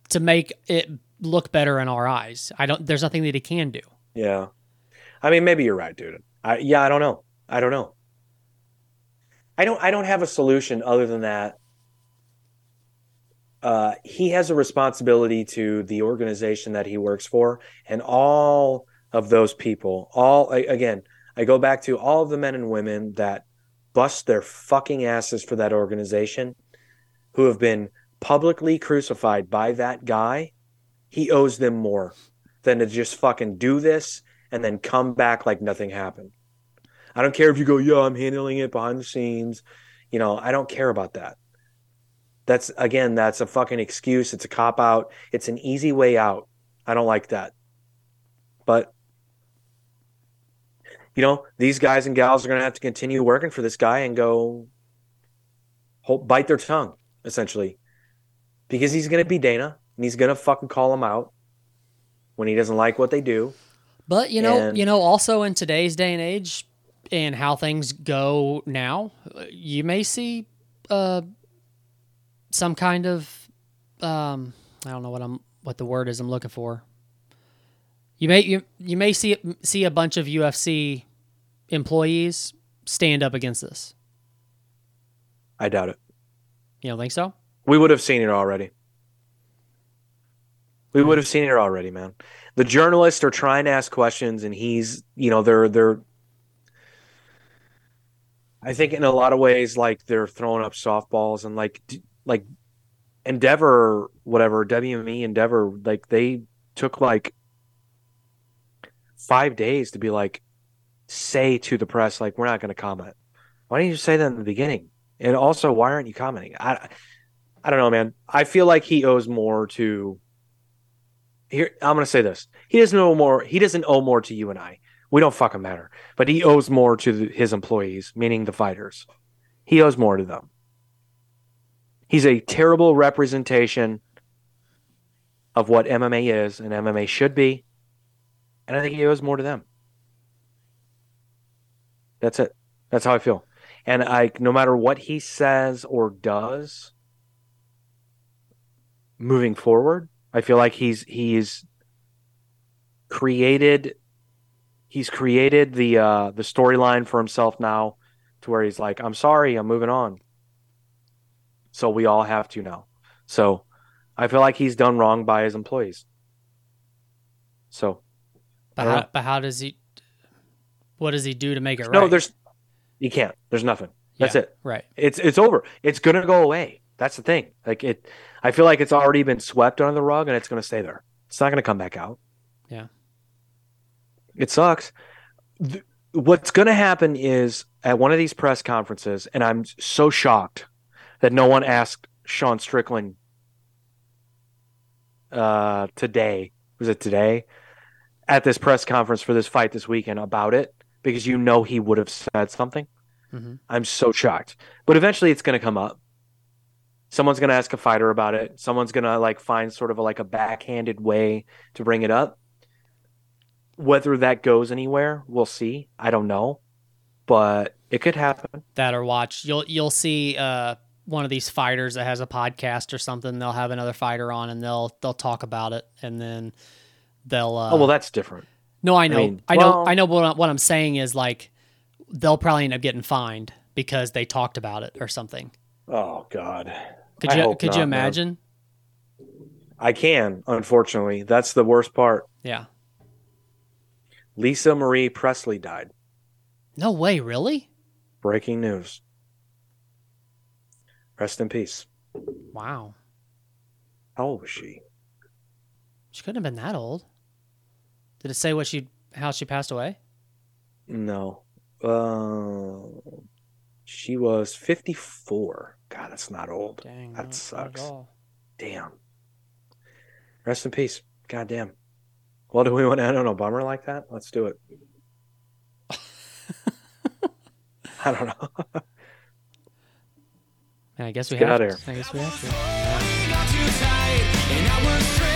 Speaker 2: to make it look better in our eyes. I don't. There's nothing that he can do.
Speaker 3: Yeah. I mean, maybe you're right, dude. I, yeah, I don't know. I don't know. I don't. I don't have a solution other than that. Uh, he has a responsibility to the organization that he works for, and all of those people. All a- again, I go back to all of the men and women that bust their fucking asses for that organization, who have been publicly crucified by that guy. He owes them more than to just fucking do this and then come back like nothing happened. I don't care if you go, yeah, I'm handling it behind the scenes. You know, I don't care about that. That's again, that's a fucking excuse. It's a cop out. It's an easy way out. I don't like that. But you know, these guys and gals are going to have to continue working for this guy and go hold, bite their tongue, essentially, because he's going to be Dana and he's going to fucking call them out when he doesn't like what they do.
Speaker 2: But you know,
Speaker 3: And-
Speaker 2: you know, also in today's day and age, and how things go now, you may see uh, some kind of um, I don't know what I'm what the word is I'm looking for. You may you you may see see a bunch of UFC employees stand up against this.
Speaker 3: I doubt it.
Speaker 2: You don't think so?
Speaker 3: We would have seen it already. We would have seen it already, man. The journalists are trying to ask questions, and he's, you know, they're they're. I think in a lot of ways, like they're throwing up softballs and like like Endeavor, whatever WME Endeavor, like they took like five days to be like say to the press like we're not going to comment. Why didn't you say that in the beginning? And also, why aren't you commenting? I I don't know, man. I feel like he owes more to. Here, I'm going to say this: he doesn't owe more. He doesn't owe more to you and I. We don't fucking matter. But he owes more to the, his employees, meaning the fighters. He owes more to them. He's a terrible representation of what MMA is and MMA should be. And I think he owes more to them. That's it. That's how I feel. And I no matter what he says or does moving forward, I feel like he's he's created he's created the uh the storyline for himself now to where he's like, I'm sorry, I'm moving on. So we all have to now. So I feel like he's done wrong by his employees. So
Speaker 2: But how, but how does he? What does he do to make it right?
Speaker 3: no, there's he can't. There's nothing. That's
Speaker 2: Yeah,
Speaker 3: it.
Speaker 2: Right.
Speaker 3: It's it's over. It's gonna go away. That's the thing. Like it I feel like it's already been swept under the rug and it's gonna stay there. It's not gonna come back out.
Speaker 2: Yeah.
Speaker 3: It sucks. Th- what's going to happen is at one of these press conferences, and I'm so shocked that no one asked Sean Strickland uh, today. Was it today? At this press conference for this fight this weekend about it, because you know he would have said something.
Speaker 2: Mhm.
Speaker 3: I'm so shocked. But eventually it's going to come up. Someone's going to ask a fighter about it. Someone's going to like find sort of a, like a backhanded way to bring it up. Whether that goes anywhere, we'll see. I don't know, but it could happen.
Speaker 2: That or watch. You'll you'll see uh, one of these fighters that has a podcast or something. They'll have another fighter on and they'll they'll talk about it and then they'll. Uh,
Speaker 3: oh well, that's different.
Speaker 2: No, I know, I,
Speaker 3: mean,
Speaker 2: know,
Speaker 3: well-
Speaker 2: I know. What, what I'm saying is like they'll probably end up getting fined because they talked about it or something.
Speaker 3: Oh God.
Speaker 2: Could
Speaker 3: I
Speaker 2: you could
Speaker 3: not,
Speaker 2: you
Speaker 3: man.
Speaker 2: imagine?
Speaker 3: I can. Unfortunately, that's the worst part.
Speaker 2: Yeah.
Speaker 3: Lisa Marie Presley died.
Speaker 2: No way, really?
Speaker 3: Breaking news. Rest in peace.
Speaker 2: Wow.
Speaker 3: How old was she?
Speaker 2: She couldn't have been that old. Did it say what she how she passed away?
Speaker 3: No. Uh, she was 54. God, that's not old.
Speaker 2: Dang,
Speaker 3: that sucks. Damn. Rest in peace. God damn. Well, do we want to end on a bummer like that? Let's do it. I don't know.
Speaker 2: I guess we
Speaker 3: Let's
Speaker 2: have to. I guess we have to.